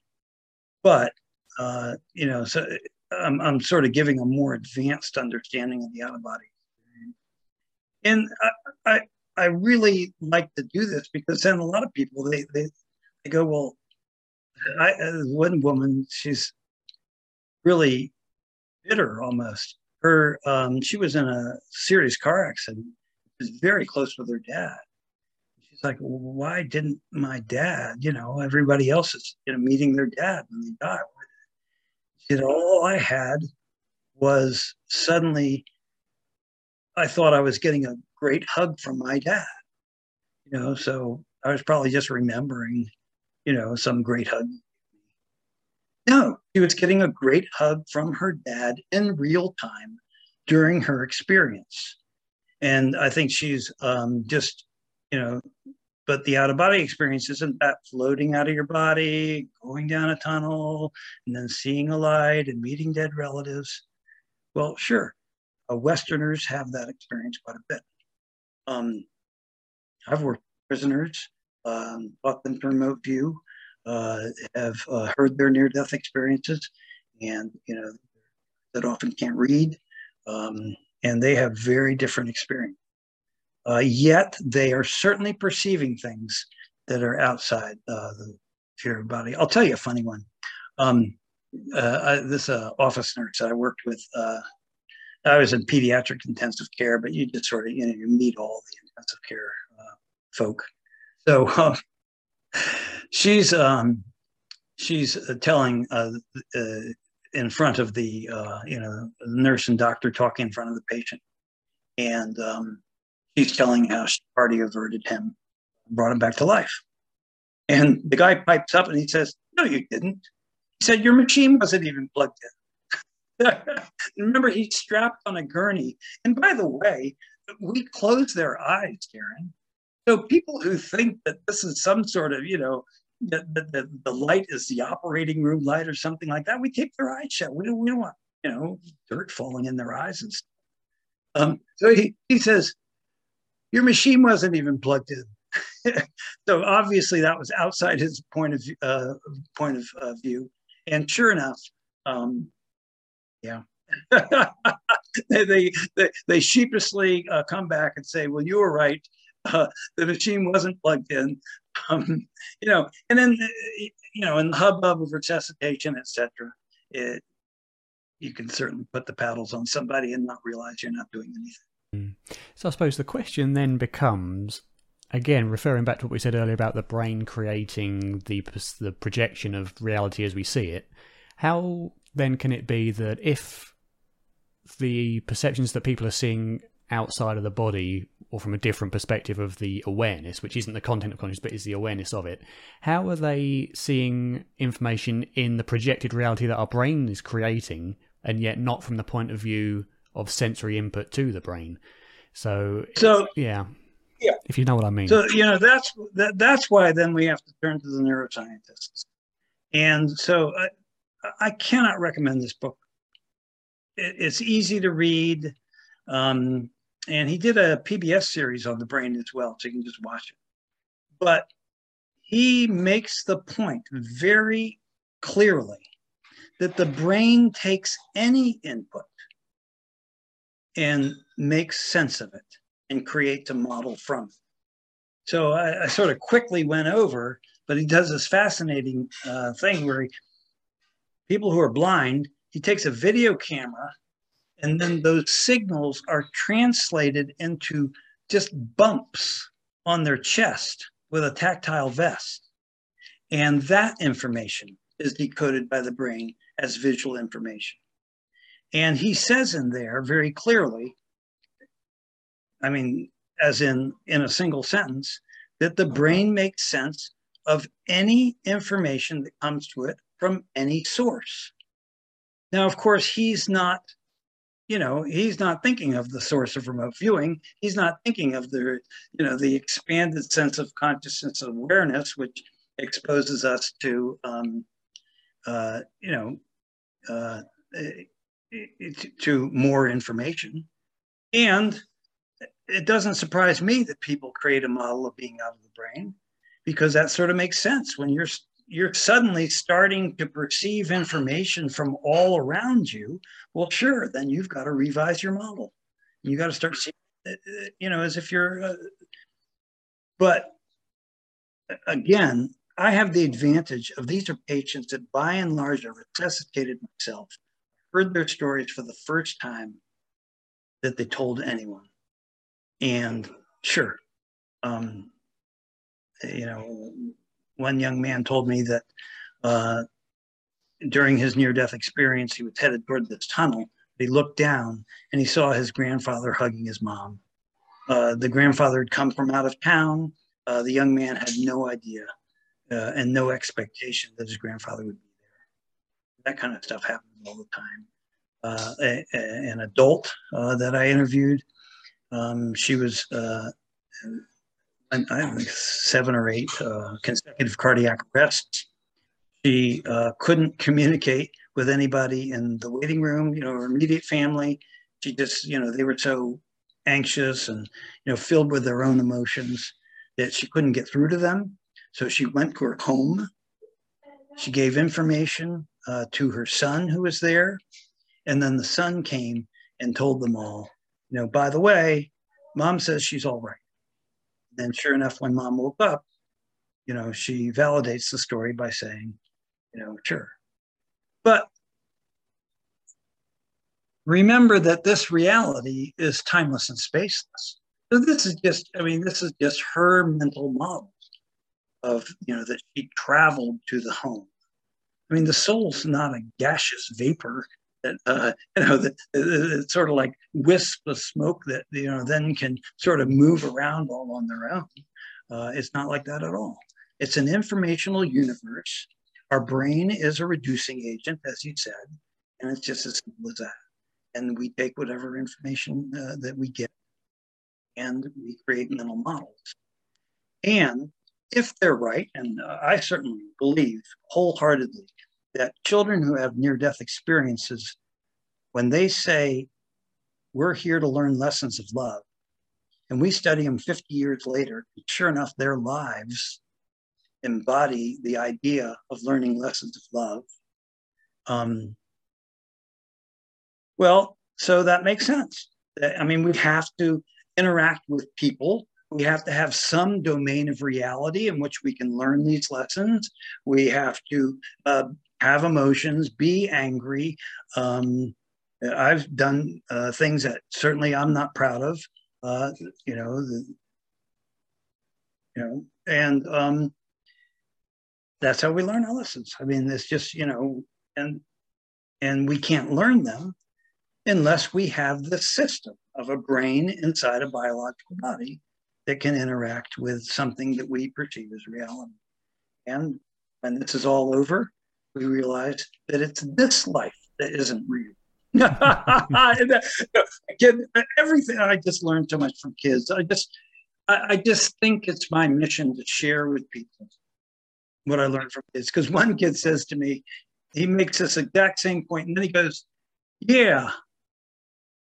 but uh, you know, so I'm, I'm sort of giving a more advanced understanding of the out of body and I, I I really like to do this because then a lot of people they they, they go well. I one woman she's really bitter almost. Her um, she was in a serious car accident. Was very close with her dad, She's like, well, why didn't my dad, you know, everybody else is, you know, meeting their dad when they die? She said, all I had was suddenly, I thought I was getting a great hug from my dad, you know, so I was probably just remembering, you know, some great hug. No, she was getting a great hug from her dad in real time during her experience. And I think she's um, just you know, but the out of body experience isn't that floating out of your body, going down a tunnel, and then seeing a light and meeting dead relatives. Well, sure, uh, Westerners have that experience quite a bit. Um, I've worked with prisoners, um, taught them from remote view, uh, have uh, heard their near-death experiences, and you know that often can't read, um, and they have very different experience. Uh, yet they are certainly perceiving things that are outside uh, the fear body. I'll tell you a funny one. Um, uh, I, this office nurse that I worked with, I was in pediatric intensive care, but you just sort of, you know, you meet all the intensive care uh, folk. So um, she's um, she's telling uh in front of the uh, you know nurse and doctor talking in front of the patient, and um, she's telling how she already averted him, brought him back to life. And the guy pipes up and he says, "No, you didn't." He said, "Your machine wasn't even plugged in." Remember, he's strapped on a gurney. And by the way, we close their eyes, Karen. So people who think that this is some sort of, you know, that the, the, the, light is the operating room light or something like that, we keep their eyes shut. We don't, we don't want, you know, dirt falling in their eyes and stuff. Um, so he, he says, your machine wasn't even plugged in. so obviously that was outside his point of uh, point of uh, view. And sure enough, um, yeah, they, they, they, they sheepishly uh, come back and say, well, you were right. Uh, the machine wasn't plugged in. Um, you know, and then, you know, in the hubbub of resuscitation, etc., it, you can certainly put the paddles on somebody and not realize you're not doing anything. Hmm. So I suppose the question then becomes, again, referring back to what we said earlier about the brain creating the the projection of reality as we see it. How then can it be that if the perceptions that people are seeing outside of the body or from a different perspective of the awareness, which isn't the content of consciousness, but is the awareness of it, how are they seeing information in the projected reality that our brain is creating and yet not from the point of view of sensory input to the brain? So, so yeah. Yeah. If you know what I mean. So, you know, that's that, that's why then we have to turn to the neuroscientists. And so uh, I, cannot recommend this book. It, it's easy to read. Um, and he did a PBS series on the brain as well, so you can just watch it. But he makes the point very clearly that the brain takes any input and makes sense of it and creates a model from it. So I, I sort of quickly went over, but he does this fascinating uh, thing where he, people who are blind, he takes a video camera and then those signals are translated into just bumps on their chest with a tactile vest. And that information is decoded by the brain as visual information. And he says in there very clearly, I mean, as in in a single sentence, that the brain makes sense of any information that comes to it from any source. Now, of course, he's not you know he's not thinking of the source of remote viewing he's not thinking of the you know the expanded sense of consciousness awareness which exposes us to um, uh, you know uh, to more information and it doesn't surprise me that people create a model of being out of the brain because that sort of makes sense when you're you're suddenly starting to perceive information from all around you, well, sure, then you've got to revise your model. You got to start seeing, you know, as if you're. Uh, but again, I have the advantage of these are patients that by and large are resuscitated myself, heard their stories for the first time that they told anyone. And sure, um, you know, one young man told me that uh, during his near death experience, he was headed toward this tunnel. He looked down and he saw his grandfather hugging his mom. Uh, the grandfather had come from out of town. Uh, the young man had no idea uh, and no expectation that his grandfather would be there. That kind of stuff happens all the time. Uh, a, a, an adult uh, that I interviewed, um, she was I think seven or eight uh, consecutive cardiac arrests. She uh, couldn't communicate with anybody in the waiting room, you know, her immediate family. She just, you know, they were so anxious and, you know, filled with their own emotions that she couldn't get through to them. So she went to her home. She gave information uh, to her son who was there. And then the son came and told them all, you know, by the way, mom says she's all right. And sure enough, when mom woke up, you know, she validates the story by saying, you know, sure. But remember that this reality is timeless and spaceless. So this is just, I mean, this is just her mental model of, you know, that she traveled to the home. I mean, the soul's not a gaseous vapor that uh, you know that it's sort of like wisp of smoke that you know then can sort of move around all on their own. Uh, it's not like that at all. It's an informational universe. Our brain is a reducing agent, as you said, and it's just as simple as that. And we take whatever information uh, that we get and we create mental models. And if they're right, and uh, I certainly believe wholeheartedly that children who have near death experiences, when they say, We're here to learn lessons of love, and we study them 50 years later, sure enough, their lives embody the idea of learning lessons of love. Um, well, so that makes sense. I mean, we have to interact with people we have to have some domain of reality in which we can learn these lessons. We have to uh, have emotions, be angry. Um, I've done uh, things that certainly I'm not proud of. Uh, you know, the, you know, and um, that's how we learn our lessons. I mean, it's just you know, and and we can't learn them unless we have the system of a brain inside a biological body that can interact with something that we perceive as reality. And when this is all over, we realize that it's this life that isn't real. Again, everything I just learned so much from kids. I just, I, I just think it's my mission to share with people what I learned from kids. Because one kid says to me, he makes this exact same point, and then he goes, "Yeah,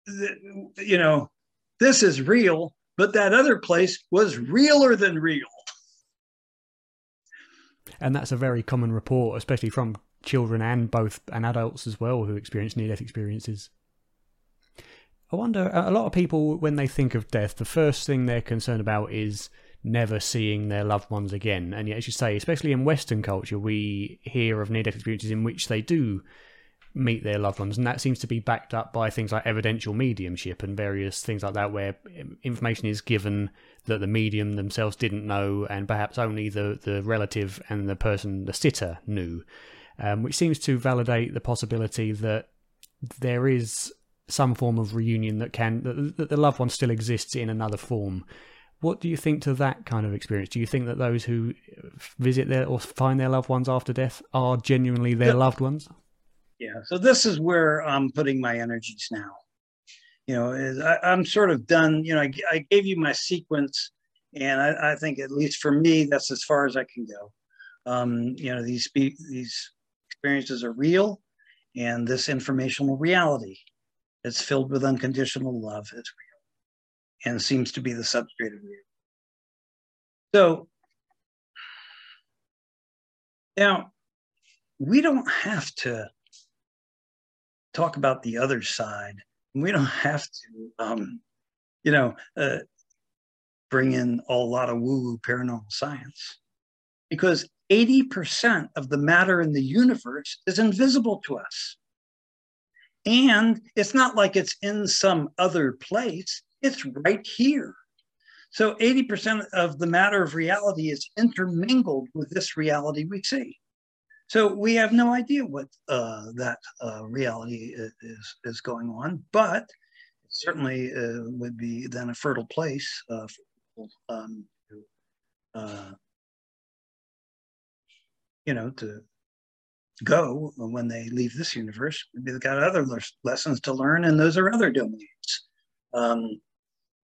th- you know, this is real, but that other place was realer than real. And that's a very common report, especially from children and both and adults as well who experience near death experiences. I wonder, a lot of people, when they think of death, the first thing they're concerned about is never seeing their loved ones again. And yet, as you say, especially in Western culture, we hear of near death experiences in which they do meet their loved ones, and that seems to be backed up by things like evidential mediumship and various things like that, where information is given that the medium themselves didn't know, and perhaps only the the relative and the person, the sitter, knew, um, which seems to validate the possibility that there is some form of reunion that can that, that the loved one still exists in another form. What do you think to that kind of experience? Do you think that those who visit their or find their loved ones after death are genuinely their loved ones? Yeah so this is where i'm putting my energies now. You know I, am sort of done you know I, I, gave you my sequence and I, I, think at least for me that's as far as i can go. Um, you know these these experiences are real and this informational reality that's filled with unconditional love is real and seems to be the substrate of real. So now we don't have to talk about the other side. We don't have to, um, you know, uh, bring in a lot of woo woo paranormal science because 80% of the matter in the universe is invisible to us. And it's not like it's in some other place, it's right here. So 80% of the matter of reality is intermingled with this reality we see. So we have no idea what uh, that uh, reality is, is going on, but it certainly uh, would be then a fertile place uh, for people um, to, uh, you know, to go when they leave this universe. Maybe they've got other lessons to learn, and those are other domains. Um,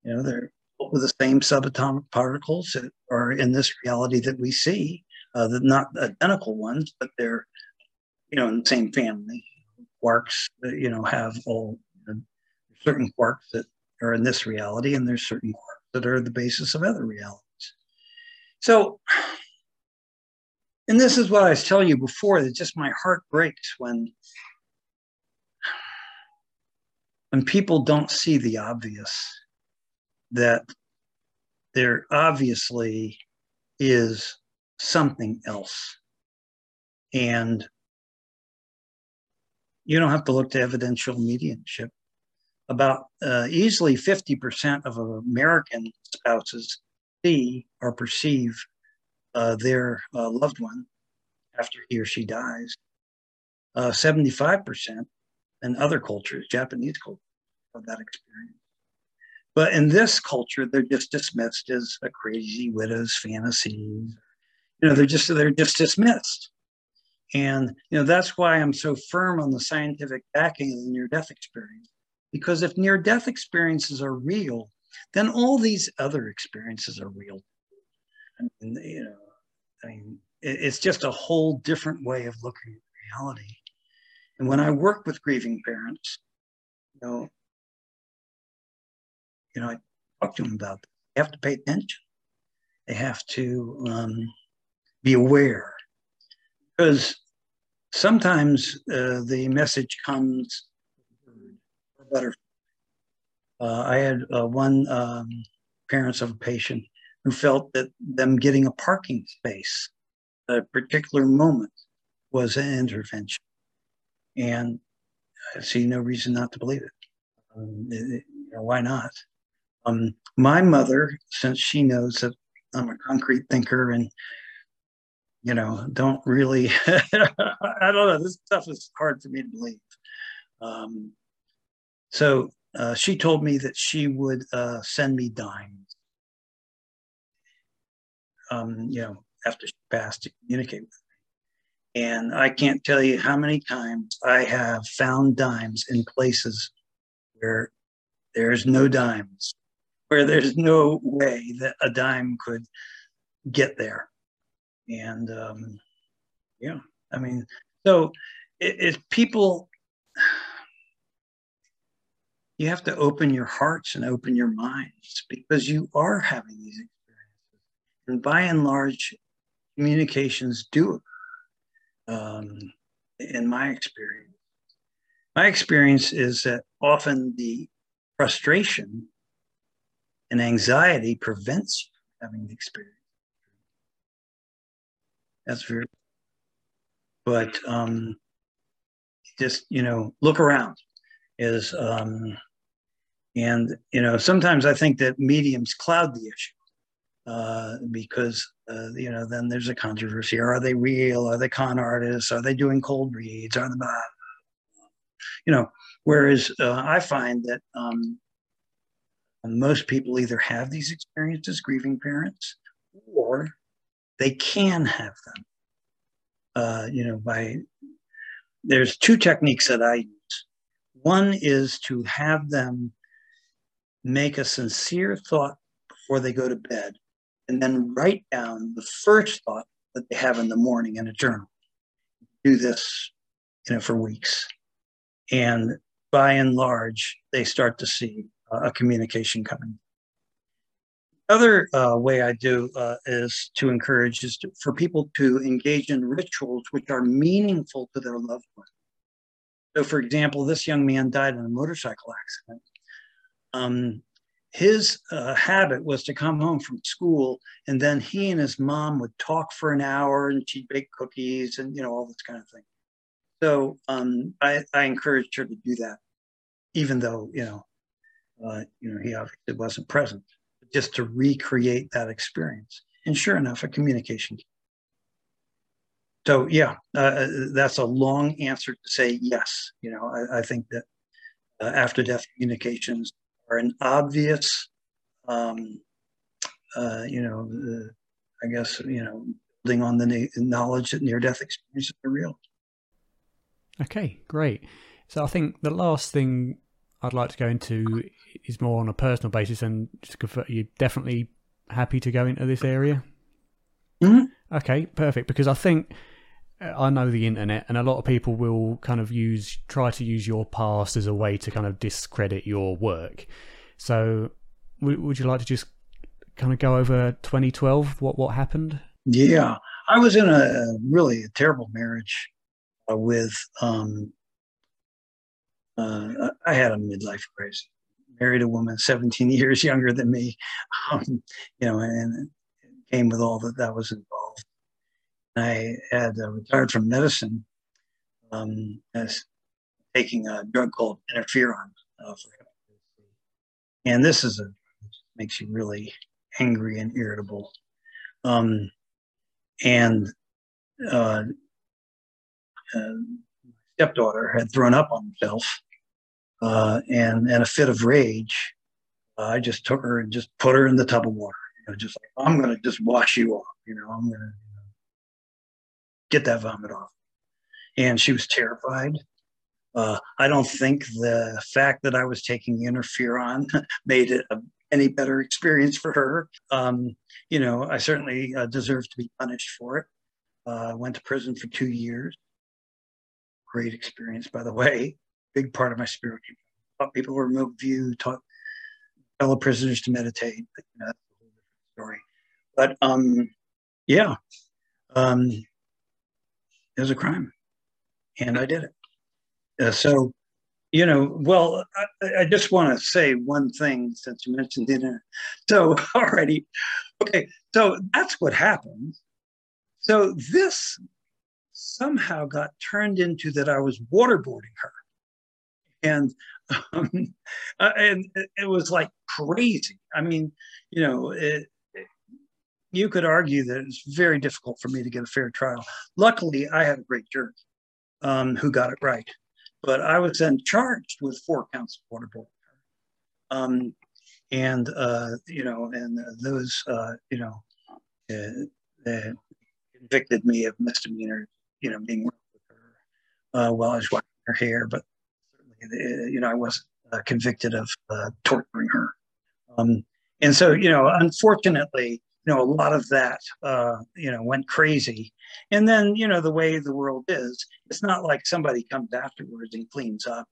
you know, they're with the same subatomic particles that are in this reality that we see uh, they're not identical ones, but they're, you know, in the same family. Quarks, uh, you know, have all you know, certain quarks that are in this reality, and there's certain quarks that are the basis of other realities. So, and this is what I was telling you before that just my heart breaks when when people don't see the obvious that there obviously is something else. And you don't have to look to evidential mediumship. About uh, easily 50% of American spouses see or perceive uh, their uh, loved one after he or she dies. uh, 75% in other cultures, Japanese culture, have that experience. But in this culture, they're just dismissed as a crazy widow's fantasies. You know, they're just they're just dismissed. And you know, that's why I'm so firm on the scientific backing of the near-death experience. Because if near-death experiences are real, then all these other experiences are real. I mean, you know, I mean, it's just a whole different way of looking at reality. And when I work with grieving parents, you know, you know, I talk to them about this. They have to pay attention. They have to um, be aware because sometimes uh, the message comes better. Uh, I had uh, one um, parents of a patient who felt that them getting a parking space at a particular moment was an intervention. And I see no reason not to believe it. Um, it, you know, why not? Um, my mother, since she knows that I'm a concrete thinker and you know don't really i don't know this stuff is hard for me to believe. Um, so uh, she told me that she would uh, send me dimes um, you know after she passed to communicate with me. And i can't tell you how many times i have found dimes in places where there's no dimes where there's no way that a dime could get there. And um, yeah, I mean, so if people, you have to open your hearts and open your minds because you are having these experiences. And by and large, communications do um, in my experience. My experience is that often the frustration and anxiety prevents you from having the experience. That's very, but um, just, you know, look around is, um, and, you know, sometimes I think that mediums cloud the issue uh, because, uh, you know, then there's a controversy. Are they real? Are they con artists? Are they doing cold reads? Are they, you know, whereas uh, I find that um, most people either have these experiences, grieving parents, or they can have them. Uh, you know, by there's two techniques that I use. One is to have them make a sincere thought before they go to bed, and then write down the first thought that they have in the morning in a journal. Do this, you know, for weeks, and by and large, they start to see a communication coming. Other uh, way I do uh, is to encourage is to, for people to engage in rituals which are meaningful to their loved one. So, for example, this young man died in a motorcycle accident. Um, his uh, habit was to come home from school and then he and his mom would talk for an hour and she'd bake cookies and you know all this kind of thing so um, I, I encouraged her to do that even though you know uh, you know, he obviously wasn't present, just to recreate that experience. And sure enough, a communication. So yeah, uh, uh, that's a long answer to say yes. You know, I, I think that uh, after death communications are an obvious, um, uh, you know, uh, I guess you know, building on the knowledge that near-death experiences are real. Okay, great. So I think the last thing I'd like to go into is more on a personal basis and just confirm you're definitely happy to go into this area. Mm-hmm. Okay, perfect. Because I think uh, I know the internet, and a lot of people will kind of use try to use your past as a way to kind of discredit your work. So, w- would you like to just kind of go over 2012? What what happened? Yeah, I was in a really a terrible marriage uh, with um, uh, I had a midlife crisis. Married a woman 17 years younger than me, um, you know, and it came with all that that was involved. I had uh, retired from medicine um, as taking a drug called interferon uh, and this is a makes you really angry and irritable. Um, and uh, uh, stepdaughter had thrown up on himself, uh, and in a fit of rage, uh, I just took her and just put her in the tub of water. You know, just like I'm going to just wash you off. You know, I'm going to you know, get that vomit off. And she was terrified. Uh, I don't think the fact that I was taking interferon made it a, any better experience for her. Um, you know, I certainly uh, deserved to be punished for it. Uh, went to prison for two years. Great experience, by the way. Big part of my spiritual. Taught people to remote view. Taught fellow prisoners to meditate. But, you know, that's a whole different story. But um, yeah, um, it was a crime, and I did it. Uh, so, you know, well, I, I just want to say one thing since you mentioned dinner. So, already, okay, so that's what happened. So this somehow got turned into that I was waterboarding her, and um, uh, and it was like crazy. I mean, you know, it, it, you could argue that it's very difficult for me to get a fair trial. Luckily, I had a great jury um, who got it right. But I was then charged with four counts of waterboarding. Um, and, uh, you know, and those, uh, you know, uh, convicted me of misdemeanor, you know, being with her uh, while I was washing her hair. But, certainly, you know, I wasn't uh, convicted of uh, torturing her. Um, and so, you know, unfortunately, you know, a lot of that, uh, you know, went crazy. And then, you know, the way the world is, it's not like somebody comes afterwards and cleans up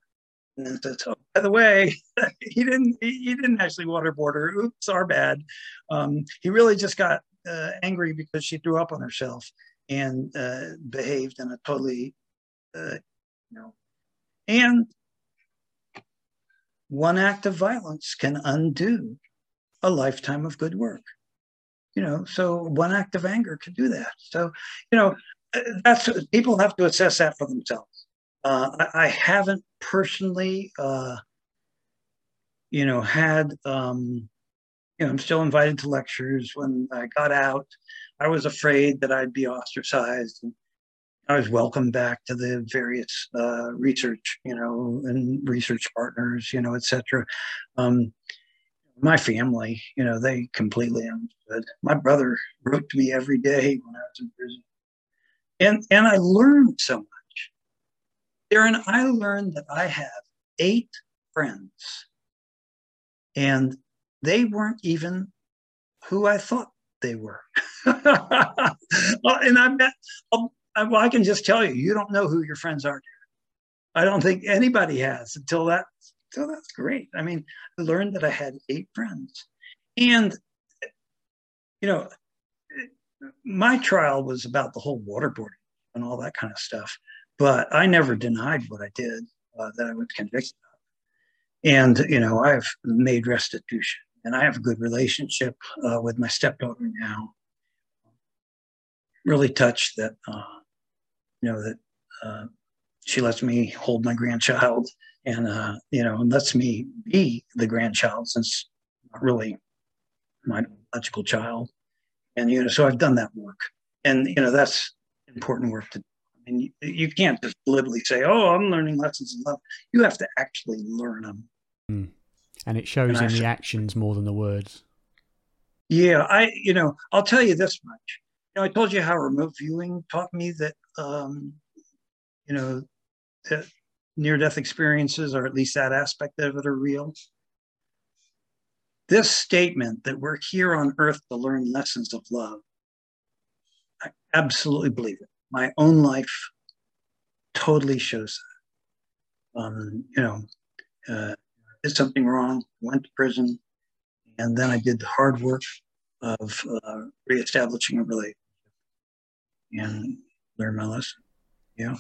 and says, "Oh, by the way, he didn't, he didn't actually waterboard her. Oops, our bad." Um, he really just got uh, angry because she threw up on herself and uh, behaved in a totally, uh, you know, and one act of violence can undo a lifetime of good work. You know so one act of anger could do that. So you know that's people have to assess that for themselves. Uh, I, I, haven't personally uh, you know had um, you know i'm still invited to lectures. When i got out i was afraid that i'd be ostracized and i was welcomed back to the various uh, research you know and research partners you know etc um, my family, you know, they completely understood. My brother wrote to me every day when I was in prison. And and I learned so much. Darren, I learned that I have eight friends. And they weren't even who I thought they were. and I bet, well, I can just tell you, you don't know who your friends are. I don't think anybody has until that so that's great. I mean, I learned that I had eight friends. And, you know, my trial was about the whole waterboarding and all that kind of stuff. But I never denied what I did, uh, that I was convicted of. And, you know, I've made restitution and I have a good relationship uh, with my stepdaughter now. Really touched that, uh, you know, that uh, she lets me hold my grandchild and uh, you know, and lets me be the grandchild since not really my biological child. And you know, so I've done that work, and you know, that's important work to. do. I mean, you, you can't just literally say, "Oh, I'm learning lessons in love." You have to actually learn them. Mm. And it shows and in the actions more than the words. Yeah, I you know, I'll tell you this much. You know, I told you how remote viewing taught me that um, you know that near death experiences, or at least that aspect of it, are real. This statement that we're here on earth to learn lessons of love, I absolutely believe it. My own life totally shows that. Um, you know, uh, did something wrong, went to prison, and then I did the hard work of uh, reestablishing a relationship and learn my lesson. Yeah.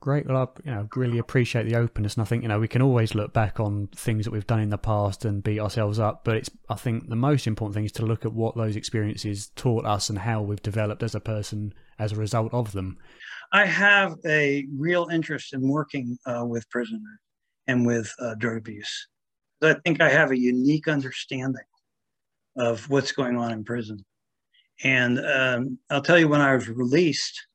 Great. Well, I you know, really appreciate the openness, and I think you know we can always look back on things that we've done in the past and beat ourselves up. But it's I think the most important thing is to look at what those experiences taught us and how we've developed as a person as a result of them. I have a real interest in working uh, with prisoners and with uh, drug abuse. I think I have a unique understanding of what's going on in prison. And um, I'll tell you, when I was released,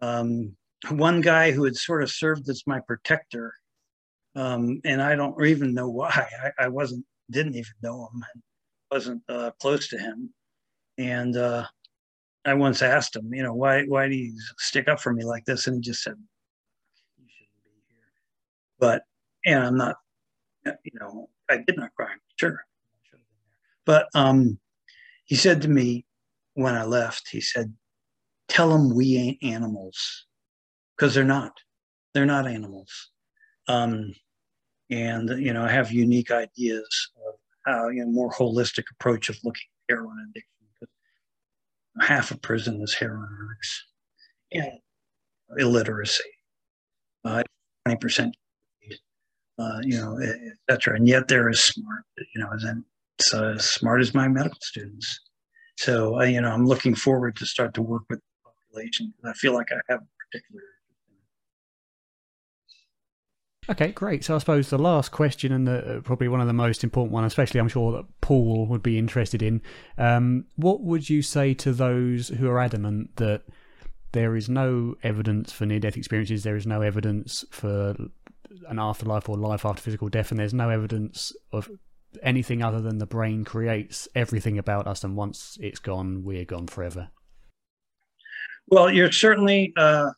um, one guy who had sort of served as my protector, um, and I don't even know why. I, I, wasn't, didn't even know him, wasn't uh, close to him, and uh, I once asked him, you know, why why do you stick up for me like this? And he just said, "You shouldn't be here." But and I'm not, you know, I did not cry. Sure, but um, he said to me when I left, he said, "Tell them we ain't animals, because they're not. They're not animals." Um, and you know, I have unique ideas of how you know more holistic approach of looking at heroin addiction Because half of prison is heroin addicts and illiteracy, uh, 20%, uh, you know, etc. And yet they're as smart, you know, as, uh, as smart as my medical students. So, uh, you know, I'm looking forward to start to work with the population. I feel like I have a particular Okay, great. So I suppose the last question, and the, uh, probably one of the most important one, especially I'm sure that Paul would be interested in, um, what would you say to those who are adamant that there is no evidence for near-death experiences, there is no evidence for an afterlife or life after physical death, and there's no evidence of anything other than the brain creates everything about us, and once it's gone, we're gone forever? Well, you're certainly, uh,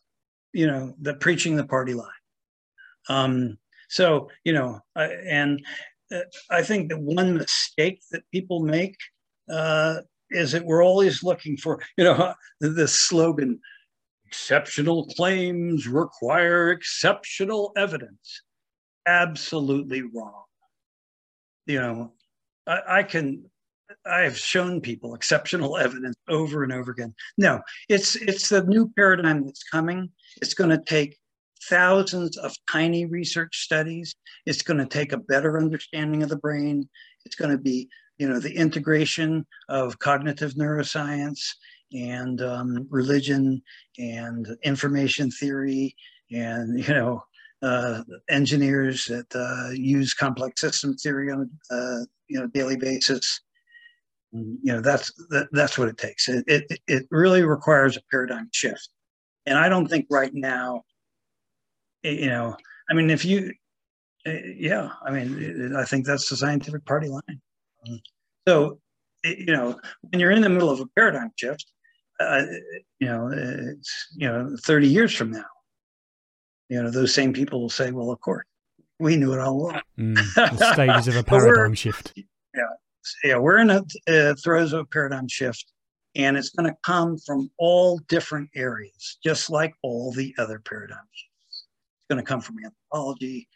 you know, the preaching the party line. Um, so, you know, I, and uh, I think that one mistake that people make uh, is that we're always looking for, you know, the, the slogan, exceptional claims require exceptional evidence. Absolutely wrong. You know, I, I can I have shown people exceptional evidence over and over again. No, it's it's the new paradigm that's coming. It's going to take thousands of tiny research studies. It's going to take a better understanding of the brain. It's going to be, you know, the integration of cognitive neuroscience and um, religion and information theory and, you know, uh, engineers that uh, use complex system theory on a uh, you know daily basis. And, you know that's that, that's what it takes. It, it it really requires a paradigm shift, and I don't think right now you know, I mean, if you, yeah, I mean, I think that's the scientific party line. So, you know, when you're in the middle of a paradigm shift, uh, you know, it's, you know, 30 years from now, you know, those same people will say, well, of course, we knew it all along. Mm, the stages of a paradigm shift. Yeah. Yeah. We're in a uh, throes of a paradigm shift and it's going to come from all different areas, just like all the other paradigms It's going to come from anthropology.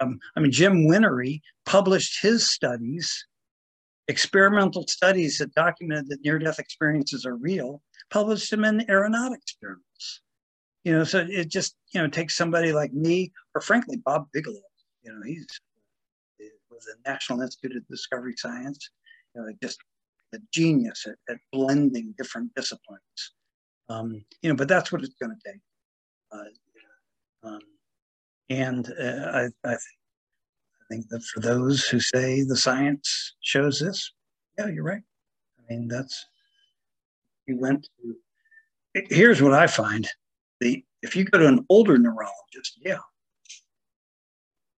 I mean, Jim Whinnery published his studies, experimental studies that documented that near-death experiences are real, published them in aeronautics journals. You know, so it just you know takes somebody like me, or frankly Bob Bigelow. You know, he's with the National Institute of Discovery Science. You know, just a genius at, at blending different disciplines. Um, you know, but that's what it's going to take. Uh, um, and uh, I, I, th- I, think that for those who say the science shows this, yeah, you're right. I mean, that's, you went to, here's what I find. The, if you go to an older neurologist, yeah,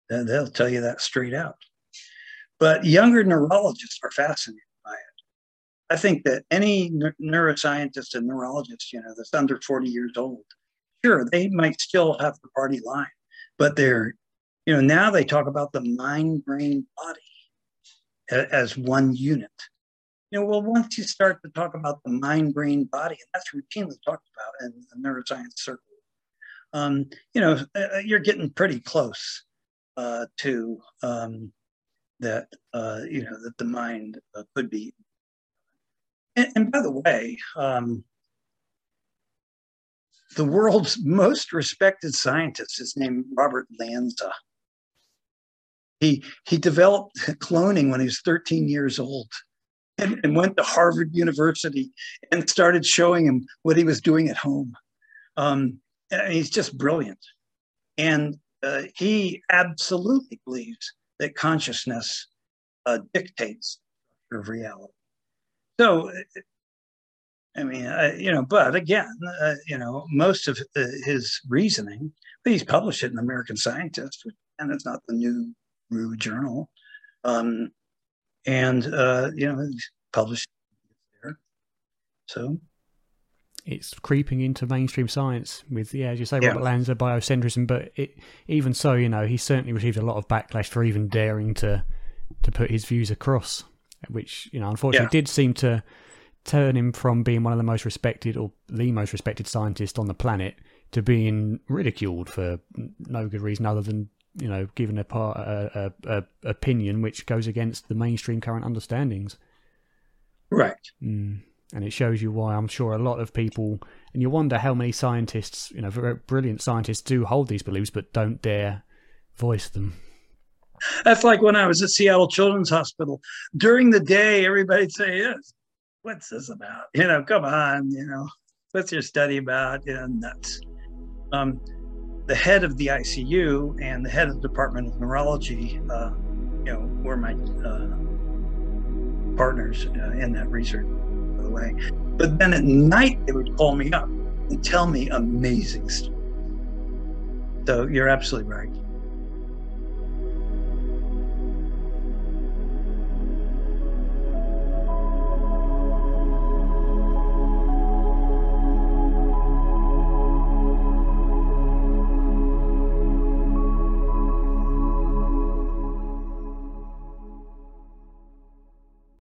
they'll tell you that straight out. But younger neurologists are fascinated by it. I think that any neuroscientist and neurologist, you know, that's under 40 years old, sure, they might still have the party line, but they're, you know, now they talk about the mind, brain, body as one unit. You know, well, once you start to talk about the mind, brain, body, and that's routinely talked about in the neuroscience circle, um, you know, uh, uh, you're getting pretty close uh, to um, that, uh, you know, that the mind uh, could be. And, and by the way, um, the world's most respected scientist is named Robert Lanza. He, he developed cloning when he was 13 years old and, and went to Harvard University and started showing him what he was doing at home. Um, he's just brilliant. And uh, he absolutely believes that consciousness uh, dictates of reality. So I mean, I, you know, but again, uh, you know, most of his reasoning, he's published it in American Scientist, and it's not the new Rue Journal. Um, and, uh, you know, published there. So it's creeping into mainstream science with, yeah, as you say, yeah. Robert Lanza, biocentrism. But it, even so, you know, he certainly received a lot of backlash for even daring to to put his views across, which you know, unfortunately, yeah. did seem to turn him from being one of the most respected or the most respected scientist on the planet to being ridiculed for no good reason other than you know given a, part, a, a, a opinion which goes against the mainstream current understandings. Right. Mm and it shows you why I'm sure a lot of people, and you wonder how many scientists, you know, brilliant scientists do hold these beliefs but don't dare voice them. That's like when I was at Seattle Children's Hospital. During the day, everybody'd say, yes, what's this about? You know, come on, you know, what's your study about? You know, nuts. Um, the head of the ICU and the head of the Department of Neurology, uh, you know, were my uh, partners uh, in that research by the way. But then at night, they would call me up and tell me amazing stories. So you're absolutely right.